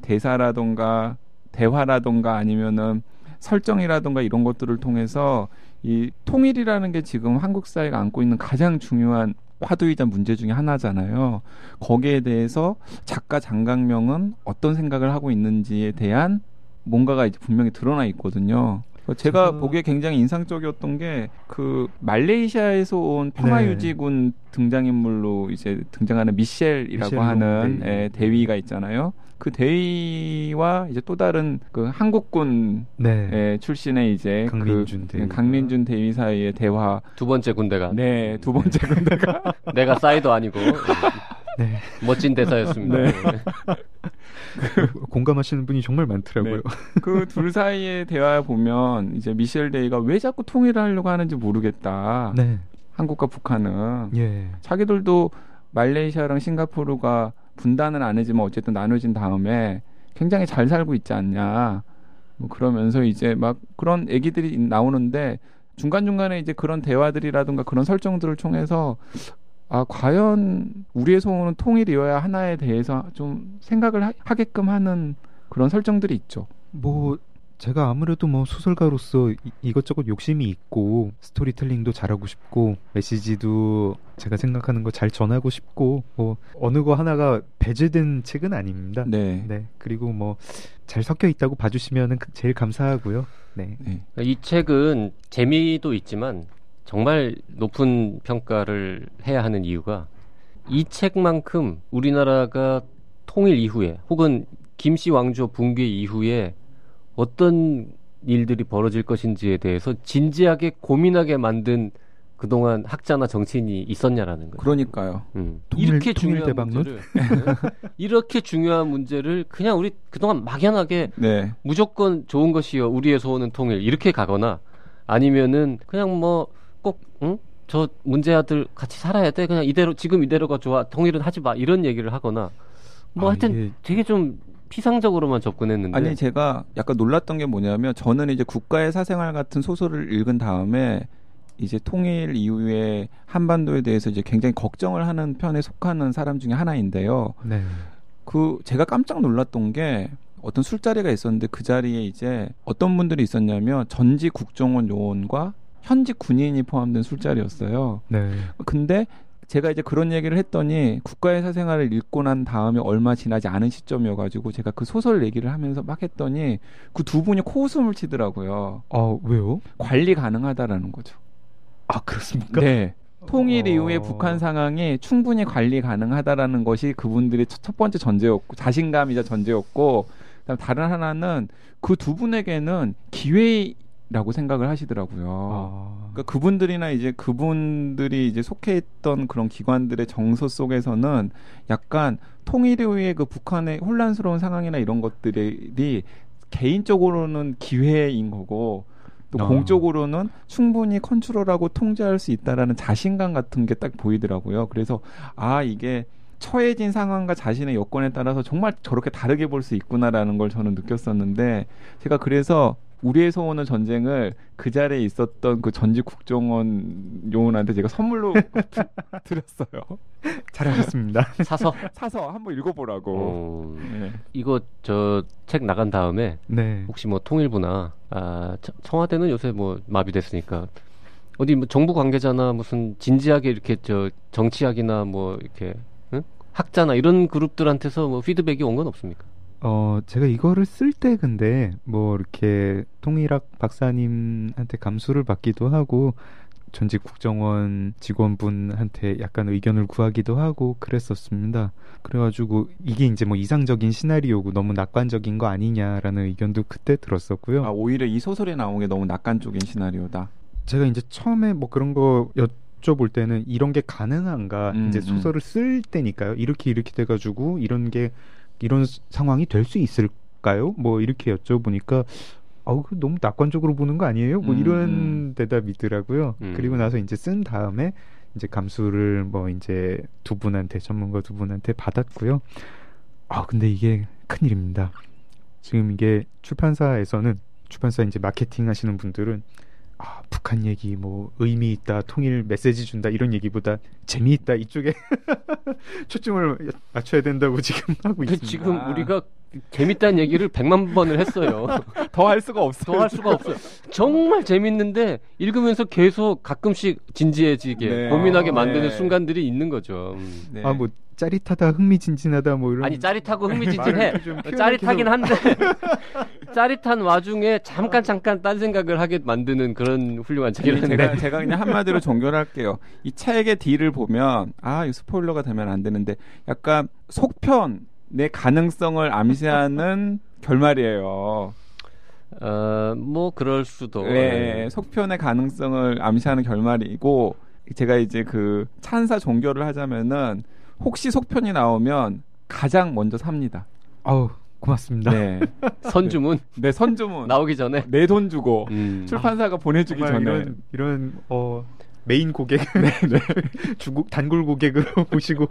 Speaker 3: 대사라던가 대화라던가 아니면은 설정이라던가 이런 것들을 통해서 이 통일이라는 게 지금 한국 사회가 안고 있는 가장 중요한 화두이자 문제 중에 하나잖아요. 거기에 대해서 작가 장강명은 어떤 생각을 하고 있는지에 대한 뭔가가 이제 분명히 드러나 있거든요. 제가
Speaker 5: 제가-
Speaker 3: 보기에 굉장히 인상적이었던 게 그 말레이시아에서 온 평화유지군 등장인물로 이제 등장하는 미셸이라고
Speaker 5: 미셸
Speaker 3: 하는
Speaker 5: 롱 대위.
Speaker 3: 예, 대위가 있잖아요. 그 대위와 이제 또 다른 그 한국군
Speaker 5: 네.
Speaker 3: 예, 출신의 이제
Speaker 5: 강민준
Speaker 3: 그
Speaker 5: 대위.
Speaker 3: 강민준 대위 사이의 대화.
Speaker 4: 두 번째 군대가
Speaker 3: 네, 두 번째 군대가
Speaker 4: 내가 사이도 아니고
Speaker 5: 네.
Speaker 4: 멋진 대사였습니다.
Speaker 3: 네.
Speaker 5: 공감하시는 분이 정말 많더라고요.
Speaker 3: 그둘 사이의 대화 보면 이제 미셸 데이가 왜 자꾸 통일을 하려고 하는지 모르겠다.
Speaker 5: 네.
Speaker 3: 한국과 북한은
Speaker 5: 예.
Speaker 3: 자기들도 말레이시아랑 싱가포르가 분단은 안 해지만 어쨌든 나눠진 다음에 굉장히 잘 살고 있지 않냐. 뭐 그러면서 이제 막 그런 얘기들이 나오는데 중간중간에 이제 그런 대화들이라든가 그런 설정들을 통해서 아, 과연 우리의 소원은 통일이어야 하나에 대해서 좀 생각을 하, 하게끔 하는 그런 설정들이 있죠.
Speaker 5: 뭐 제가 아무래도 뭐 소설가로서 이, 이것저것 욕심이 있고 스토리텔링도 잘하고 싶고 메시지도 제가 생각하는 거 잘 전하고 싶고 뭐 어느 거 하나가 배제된 책은 아닙니다.
Speaker 3: 네.
Speaker 5: 네. 그리고 뭐 잘 섞여 있다고 봐주시면 제일 감사하고요. 네.
Speaker 3: 네.
Speaker 4: 이 책은 재미도 있지만 정말 높은 평가를 해야 하는 이유가 이 책만큼 우리나라가 통일 이후에 혹은 김씨 왕조 붕괴 이후에 어떤 일들이 벌어질 것인지에 대해서 진지하게 고민하게 만든 그동안 학자나 정치인이 있었냐라는 거예요.
Speaker 3: 그러니까요.
Speaker 4: 음.
Speaker 5: 통일-
Speaker 4: 이렇게
Speaker 5: 통일
Speaker 4: 중요한
Speaker 5: 대박론?
Speaker 4: 문제를 네. 이렇게 중요한 문제를 그냥 우리 그동안 막연하게
Speaker 3: 네.
Speaker 4: 무조건 좋은 것이요 우리의 소원은 통일 이렇게 가거나 아니면은 그냥 뭐꼭 응? 저 문제 아들 같이 살아야 돼 그냥 이대로 지금 이대로가 좋아 통일은 하지 마 이런 얘기를 하거나 뭐
Speaker 5: 아,
Speaker 4: 하여튼
Speaker 5: 이게-
Speaker 4: 되게 좀 피상적으로만 접근했는데
Speaker 3: 아니 제가 약간 놀랐던 게 뭐냐면 저는 이제 국가의 사생활 같은 소설을 읽은 다음에 이제 통일 이후에 한반도에 대해서 이제 굉장히 걱정을 하는 편에 속하는 사람 중에 하나인데요.
Speaker 5: 네.
Speaker 3: 그 제가 깜짝 놀랐던 게 어떤 술자리가 있었는데 그 자리에 이제 어떤 분들이 있었냐면 전직 국정원 요원과 현직 군인이 포함된 술자리였어요.
Speaker 5: 네.
Speaker 3: 근데 제가 이제 그런 얘기를 했더니 국가의 사생활을 읽고 난 다음에 얼마 지나지 않은 시점이어가지고 제가 그 소설 얘기를 하면서 막 했더니 그 두 분이 코웃음을 치더라고요.
Speaker 5: 아 왜요?
Speaker 3: 관리 가능하다라는 거죠.
Speaker 5: 아 그렇습니까?
Speaker 3: 네. 통일
Speaker 5: 어.
Speaker 3: 이후에 북한 상황이 충분히 관리 가능하다라는 것이 그분들의 첫, 첫 번째 전제였고 자신감이자 전제였고 그다음 다른 하나는 그 두 분에게는 기회 라고 생각을 하시더라고요.
Speaker 5: 아,
Speaker 3: 그러니까 그분들이나 이제 그분들이 이제 속해 있던 그런 기관들의 정서 속에서는 약간 통일 이후에 그 북한의 혼란스러운 상황이나 이런 것들이 개인적으로는 기회인 거고 또
Speaker 5: 아.
Speaker 3: 공적으로는 충분히 컨트롤하고 통제할 수 있다라는 자신감 같은 게 딱 보이더라고요. 그래서 아 이게 처해진 상황과 자신의 여건에 따라서 정말 저렇게 다르게 볼 수 있구나라는 걸 저는 느꼈었는데 제가 그래서 우리의 소원은 전쟁을 그 자리에 있었던 그 전직 국정원 요원한테 제가 선물로 드렸어요.
Speaker 5: 잘하셨습니다.
Speaker 4: 사서
Speaker 3: 사서 한번 읽어보라고.
Speaker 4: 어,
Speaker 3: 네.
Speaker 4: 이거 저 책 나간 다음에
Speaker 5: 네.
Speaker 4: 혹시 뭐 통일부나 아 청- 청와대는 요새 뭐 마비됐으니까 어디 뭐 정부 관계자나 무슨 진지하게 이렇게 저 정치학이나 뭐 이렇게 응? 학자나 이런 그룹들한테서 뭐 피드백이 온 건 없습니까?
Speaker 5: 어, 제가 이거를 쓸 때 근데 뭐 이렇게 통일학 박사님한테 감수를 받기도 하고 전직 국정원 직원분한테 약간 의견을 구하기도 하고 그랬었습니다. 그래가지고 이게 이제 뭐 이상적인 시나리오고 너무 낙관적인 거 아니냐라는 의견도 그때 들었었고요.
Speaker 3: 아 오히려 이 소설에 나온 게 너무 낙관적인 시나리오다.
Speaker 5: 제가 이제 처음에 뭐 그런 거 여쭤볼 때는 이런 게 가능한가
Speaker 3: 음,
Speaker 5: 이제
Speaker 3: 음.
Speaker 5: 소설을 쓸 때니까요. 이렇게 이렇게 돼가지고 이런 게 이런 스- 상황이 될 수 있을까요? 뭐 이렇게 여쭤보니까 아우 그 너무 낙관적으로 보는 거 아니에요? 뭐
Speaker 3: 음,
Speaker 5: 이런
Speaker 3: 음.
Speaker 5: 대답이더라고요.
Speaker 4: 음.
Speaker 5: 그리고 나서 이제 쓴 다음에 이제 감수를 뭐 이제 두 분한테 전문가 두 분한테 받았고요. 아 근데 이게 큰 일입니다. 지금 이게 출판사에서는 출판사 이제 마케팅 하시는 분들은 아 북한 얘기 뭐 의미 있다 통일 메시지 준다 이런 얘기보다 재미있다 이쪽에 초점을 맞춰야 된다고 지금 하고 있습니다.
Speaker 4: 지금
Speaker 3: 아.
Speaker 4: 우리가 재밌다는 얘기를 백만 번을 했어요.
Speaker 3: 더 할 수가 없어요.
Speaker 4: 더 할 수가 없어요. 정말 재밌는데 읽으면서 계속 가끔씩 진지해지게
Speaker 3: 네.
Speaker 4: 고민하게
Speaker 3: 아,
Speaker 4: 만드는
Speaker 3: 네. 순간들이
Speaker 4: 있는 거죠. 음.
Speaker 3: 네.
Speaker 5: 아뭐 짜릿하다 흥미진진하다 뭐 이런
Speaker 4: 아니 짜릿하고 흥미진진해. 짜릿하긴 한데 짜릿한 와중에 잠깐 잠깐 딴 생각을 하게 만드는 그런 훌륭한 책이라는
Speaker 3: 제가,
Speaker 4: 거.
Speaker 3: 제가 그냥 한마디로 종결할게요. 이 책의 뒤를 보면 아, 이 스포일러가 되면 안 되는데 약간 속편의 가능성을 암시하는 결말이에요.
Speaker 4: 어, 뭐 그럴 수도.
Speaker 3: 네, 속편의 가능성을 암시하는 결말이고 제가 이제 그 찬사 종교를 하자면은 혹시 속편이 나오면 가장 먼저 삽니다.
Speaker 5: 아우 고맙습니다.
Speaker 3: 네,
Speaker 4: 선주문
Speaker 3: 네 선주문
Speaker 4: 나오기 전에
Speaker 3: 내 돈 주고
Speaker 4: 음.
Speaker 3: 출판사가 보내주기
Speaker 5: 정말
Speaker 3: 전에
Speaker 5: 이런 이런 어 메인 고객, 주고 단골 고객으로 보시고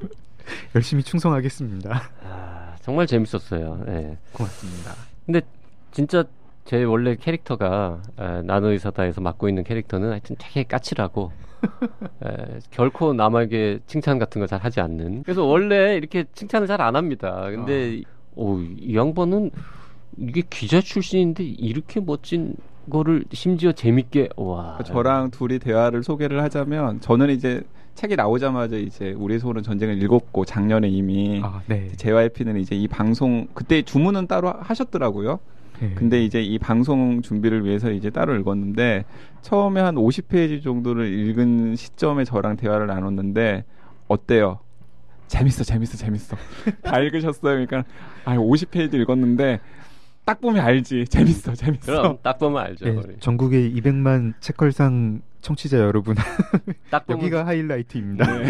Speaker 5: 열심히 충성하겠습니다.
Speaker 4: 아, 정말 재밌었어요. 예.
Speaker 5: 고맙습니다.
Speaker 4: 근데 진짜 제 원래 캐릭터가 에, 나노의사다에서 맡고 있는 캐릭터는 하여튼 되게 까칠하고 에, 결코 남에게 칭찬 같은 거잘 하지 않는 그래서 원래 이렇게 칭찬을 잘 안 합니다 근데 오, 이 양반은 이게 기자 출신인데 이렇게 멋진 거를 심지어 재밌게 와
Speaker 3: 저랑 둘이 대화를 소개를 하자면 저는 이제 책이 나오자마자 이제 우리 소는 전쟁을 읽었고 작년에 이미
Speaker 5: 아 네.
Speaker 3: JYP는 이제 이 방송 그때 주문은 따로 하셨더라고요.
Speaker 5: 네.
Speaker 3: 근데 이제 이 방송 준비를 위해서 이제 따로 읽었는데 처음에 한 50페이지 정도를 읽은 시점에 저랑 대화를 나눴는데 어때요? 재밌어, 재밌어, 재밌어. 다 읽으셨어요? 그러니까 아, 50페이지 읽었는데 딱 보면 알지. 재밌어, 재밌어.
Speaker 4: 그럼 딱 보면 알죠
Speaker 5: 네. 전국의 200만 책걸상 청취자 여러분
Speaker 4: 딱 보면
Speaker 5: 여기가 하이라이트입니다.
Speaker 3: 네.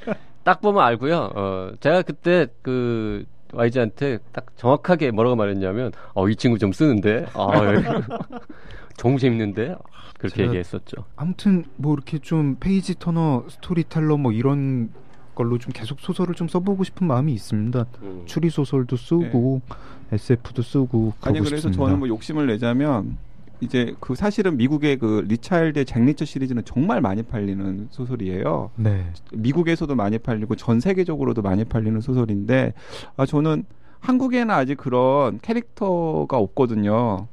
Speaker 4: 딱 보면 알고요. 어, 제가 그때 그 YG한테 딱 정확하게 뭐라고 말했냐면, 어, 이 친구 좀 쓰는데, 아, 너무 재밌는데, 그렇게 얘기했었죠.
Speaker 5: 아무튼 뭐 이렇게 좀 page turner storyteller 뭐 이런 걸로 좀 계속 소설을 좀 써보고 싶은 마음이 있습니다.
Speaker 4: 음.
Speaker 5: 추리 소설도 쓰고 SF도 쓰고
Speaker 3: 아니 그래서
Speaker 5: 싶습니다.
Speaker 3: 저는 뭐 욕심을 내자면 이제 그 사실은 미국의 그 리차일드의 잭 리처 시리즈는 정말 많이 팔리는 소설이에요.
Speaker 5: 네.
Speaker 3: 미국에서도 많이 팔리고 전 세계적으로도 많이 팔리는 소설인데 아 저는 한국에는 아직 그런 캐릭터가 없거든요.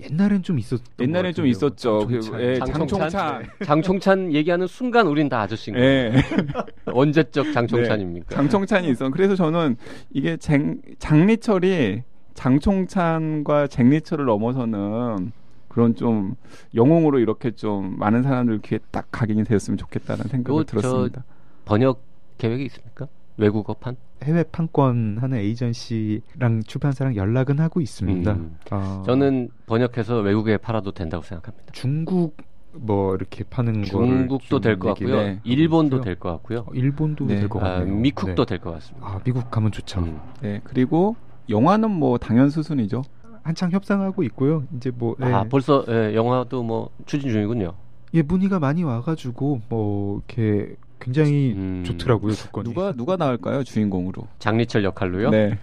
Speaker 5: 옛날엔 좀 있었.
Speaker 3: 옛날에 좀 있었죠. 그, 예,
Speaker 4: 장총찬?
Speaker 3: 장총찬.
Speaker 4: 장총찬 얘기하는 순간 우린 다 아저씨인 거예요.
Speaker 3: 예.
Speaker 4: 언제적 장총찬입니까?
Speaker 3: 장총찬이 있어. 그래서 저는 이게 장, 장리철이 장총찬과 잭리철을 넘어서는 그런 좀 영웅으로 이렇게 좀 많은 사람들 귀에 딱 각인이 되었으면 좋겠다는
Speaker 4: 저-
Speaker 3: 들었습니다.
Speaker 4: 번역 계획이 있습니까? 외국어판?
Speaker 5: 해외 판권 하는 에이전시랑 출판사랑 연락은 하고 있습니다.
Speaker 4: 음.
Speaker 5: 아,
Speaker 4: 저는 번역해서 외국에 팔아도 된다고 생각합니다.
Speaker 5: 중국 뭐 이렇게 파는
Speaker 4: 중국도 될 것 같고요.
Speaker 3: 네.
Speaker 4: 일본도. 될 것 같고요.
Speaker 5: 어, 일본도
Speaker 3: 네.
Speaker 5: 될것
Speaker 4: 아,
Speaker 5: 같네요.
Speaker 4: 미국도
Speaker 5: 네.
Speaker 4: 될것 같습니다.
Speaker 5: 아 미국 가면 좋죠.
Speaker 4: 음.
Speaker 3: 네, 그리고 영화는 뭐 당연 수순이죠.
Speaker 5: 한창 협상하고 있고요. 이제 뭐 네.
Speaker 4: 아, 벌써 예, 영화도 뭐 추진 중이군요.
Speaker 5: 예 문의가 많이 와가지고 뭐 이렇게 굉장히
Speaker 4: 음.
Speaker 5: 좋더라고요 조건이.
Speaker 3: 누가 누가 나올까요 주인공으로?
Speaker 4: 장리철 역할로요?
Speaker 3: 네.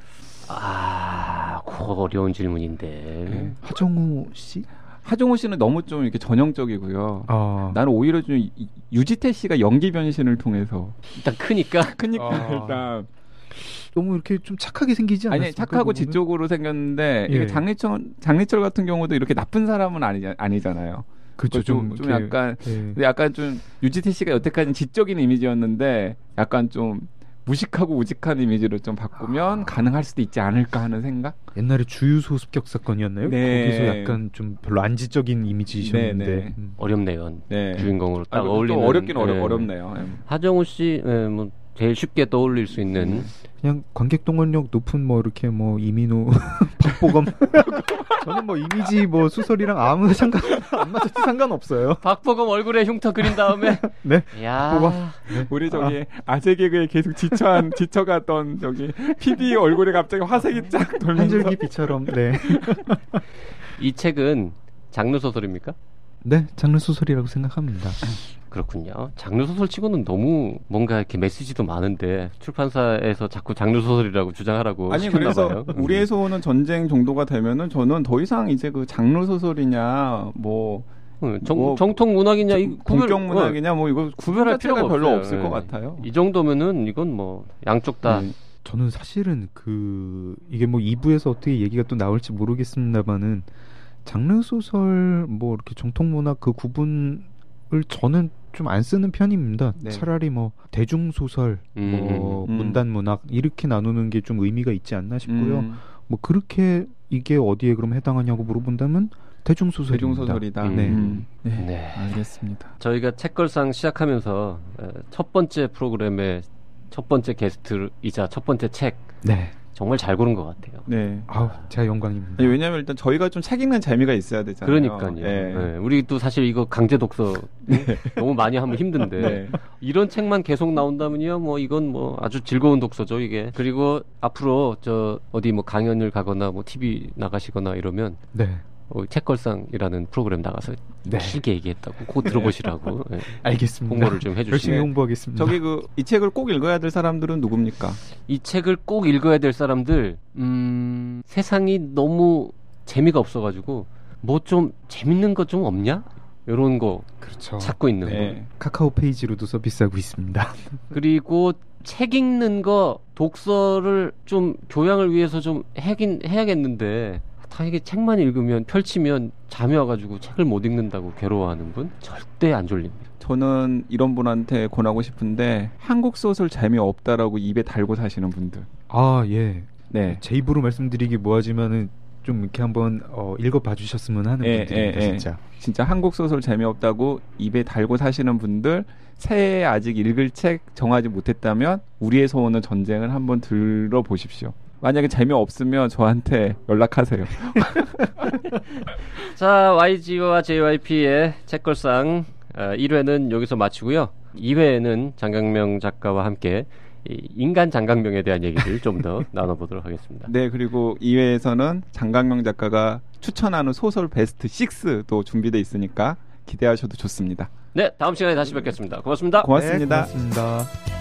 Speaker 4: 아, 그 어려운 질문인데.
Speaker 3: 네.
Speaker 5: 하정우 씨?
Speaker 3: 하정우 씨는 너무 좀 이렇게 전형적이고요.
Speaker 5: 아
Speaker 3: 나는 오히려 좀 이- 유지태 씨가 연기 변신을 통해서
Speaker 4: 일단 크니까
Speaker 3: 크니까
Speaker 5: 아.
Speaker 3: 일단
Speaker 5: 너무 이렇게 좀 착하게 생기지 않았어요?
Speaker 3: 아니 착하고 지적으로 생겼는데
Speaker 5: 예.
Speaker 3: 이게 장리철 장리철 같은 경우도 이렇게 나쁜 사람은 아니 아니잖아요.
Speaker 5: 그렇죠.
Speaker 3: 좀, 좀
Speaker 5: 이렇게,
Speaker 3: 약간
Speaker 5: 예.
Speaker 3: 근데 약간 좀 유지태 씨가 여태까지 지적인 이미지였는데 약간 좀 무식하고 우직한 이미지로 좀 바꾸면
Speaker 5: 아.
Speaker 3: 가능할 수도 있지 않을까 하는 생각?
Speaker 5: 옛날에 주유소 습격 사건이었나요?
Speaker 3: 네.
Speaker 5: 거기서 약간 좀 별로 안지적인 이미지셨는데.
Speaker 3: 네, 네.
Speaker 5: 음.
Speaker 4: 어렵네요.
Speaker 3: 네.
Speaker 4: 주인공으로 딱
Speaker 3: 아, 또
Speaker 4: 어울리는.
Speaker 3: 어렵긴 어려,
Speaker 4: 예.
Speaker 3: 어렵네요. 예.
Speaker 4: 하정우 씨, 예, 뭐 제일 쉽게 떠올릴 수 있는
Speaker 5: 그냥 관객 동원력 높은 뭐 이렇게 뭐 이민호, 박보검. 저는 뭐 이미지 뭐 수설이랑 아무 상관 안 맞아도 상관없어요.
Speaker 4: 박보검 얼굴에 흉터 그린 다음에
Speaker 5: 네.
Speaker 4: 야
Speaker 5: 뽑아.
Speaker 3: 우리 저기 아. 재 개그에 계속 지쳐한 지쳐갔던 저기 PD 얼굴에 갑자기 화색이 쫙 돌면서
Speaker 5: 한 줄기 비처럼. 네.
Speaker 4: 이 책은 장르 소설입니까?
Speaker 5: 네, 장르 소설이라고 생각합니다.
Speaker 4: 그렇군요. 장르 소설치고는 너무 뭔가 이렇게 메시지도 많은데 출판사에서 자꾸 장르 소설이라고 주장하라고
Speaker 3: 아니
Speaker 4: 시켰나
Speaker 3: 그래서
Speaker 4: 봐요. 음.
Speaker 3: 우리의 소원은 전쟁 정도가 되면은 저는 더 이상 이제 그 장르 소설이냐 뭐
Speaker 4: 음, 정,
Speaker 3: 뭐
Speaker 4: 정통 문학이냐 이 구별-
Speaker 3: 본격
Speaker 4: 어,
Speaker 3: 문학이냐 뭐 이거
Speaker 4: 구별할 필요가
Speaker 3: 별로
Speaker 4: 없어요.
Speaker 3: 없을
Speaker 4: 예.
Speaker 3: 것 같아요.
Speaker 4: 이 정도면은 이건 뭐 양쪽 다
Speaker 3: 음.
Speaker 5: 저는 사실은 그 이게 뭐 2부에서 어떻게 얘기가 또 나올지 모르겠습니다만은 장르 소설 뭐 이렇게 정통 문학 그 구분을 저는 좀 안 쓰는 편입니다.
Speaker 3: 네.
Speaker 5: 차라리 뭐 대중 소설, 뭐
Speaker 3: 음.
Speaker 5: 문단 문학 이렇게 나누는 게 좀 의미가 있지 않나 싶고요.
Speaker 3: 음,
Speaker 5: 뭐 그렇게 이게 어디에 그럼 해당하냐고 물어본다면
Speaker 3: 대중 소설이다.
Speaker 4: 음.
Speaker 5: 네.
Speaker 3: 음. 네.
Speaker 4: 네.
Speaker 3: 알겠습니다.
Speaker 4: 저희가 책걸상 시작하면서 에, 첫 번째 프로그램의 첫 번째 게스트이자 첫 번째 책
Speaker 5: 네.
Speaker 4: 정말 잘 고른 것 같아요.
Speaker 3: 네.
Speaker 5: 아우, 제가 영광입니다.
Speaker 3: 아니, 왜냐면 일단 저희가 좀책 읽는 재미가 있어야 되잖아요.
Speaker 4: 그러니까요.
Speaker 3: 예.
Speaker 4: 예, 우리 또 사실 이거 강제 독서 너무 많이 하면 힘든데
Speaker 3: 네.
Speaker 4: 이런 책만 계속 나온다면요, 뭐 이건 뭐 아주 즐거운 독서죠 이게. 그리고 앞으로 저 어디 뭐 강연을 가거나 뭐 TV 나가시거나 이러면
Speaker 5: 네.
Speaker 4: 어, 책걸상이라는 프로그램 나가서
Speaker 5: 네.
Speaker 4: 길게 얘기했다고 꼭 들어보시라고 예,
Speaker 5: 알겠습니다.
Speaker 4: 홍보를 좀
Speaker 5: 열심히
Speaker 4: 해주시면
Speaker 5: 홍보하겠습니다.
Speaker 3: 저기 그 이 책을 꼭 읽어야 될 사람들은 누굽니까?
Speaker 4: 이 책을 꼭 읽어야 될 사람들 음, 세상이 너무 재미가 없어가지고 뭐 좀 재밌는 거 좀 없냐? 이런 거
Speaker 5: 그렇죠.
Speaker 4: 찾고 있는 거.
Speaker 3: 네.
Speaker 5: 카카오 페이지로도 서비스하고 있습니다.
Speaker 4: 그리고 책 읽는 거 독서를 좀 교양을 위해서 좀 하긴 해야겠는데 다 이게 책만 읽으면 펼치면 잠이 와가지고 책을 못 읽는다고 괴로워하는 분 절대 안 졸립니다.
Speaker 3: 저는 이런 분한테 권하고 싶은데 한국 소설 재미없다라고 입에 달고 사시는 분들.
Speaker 5: 아, 예.
Speaker 3: 네.
Speaker 5: 제 입으로 말씀드리기 뭐하지만은 좀 이렇게 한번 어, 읽어봐 주셨으면 하는
Speaker 3: 예,
Speaker 5: 분들입니다,
Speaker 3: 예, 예.
Speaker 5: 진짜.
Speaker 3: 진짜 한국 소설 재미없다고 입에 달고 사시는 분들 새해에 아직 읽을 책 정하지 못했다면 우리의 소원은 전쟁을 한번 들어보십시오. 만약에 재미없으면 저한테 연락하세요.
Speaker 4: 자, YG와 JYP의 책걸상 어, 1회는 여기서 마치고요. 2회에는 장강명 작가와 함께 이 인간 장강명에 대한 얘기를 좀 더 나눠보도록 하겠습니다.
Speaker 3: 네, 그리고 2회에서는 장강명 작가가 추천하는 소설 베스트 6도 준비되어 있으니까 기대하셔도 좋습니다.
Speaker 4: 네, 다음 시간에 다시 뵙겠습니다. 고맙습니다.
Speaker 3: 고맙습니다.
Speaker 5: 네, 고맙습니다.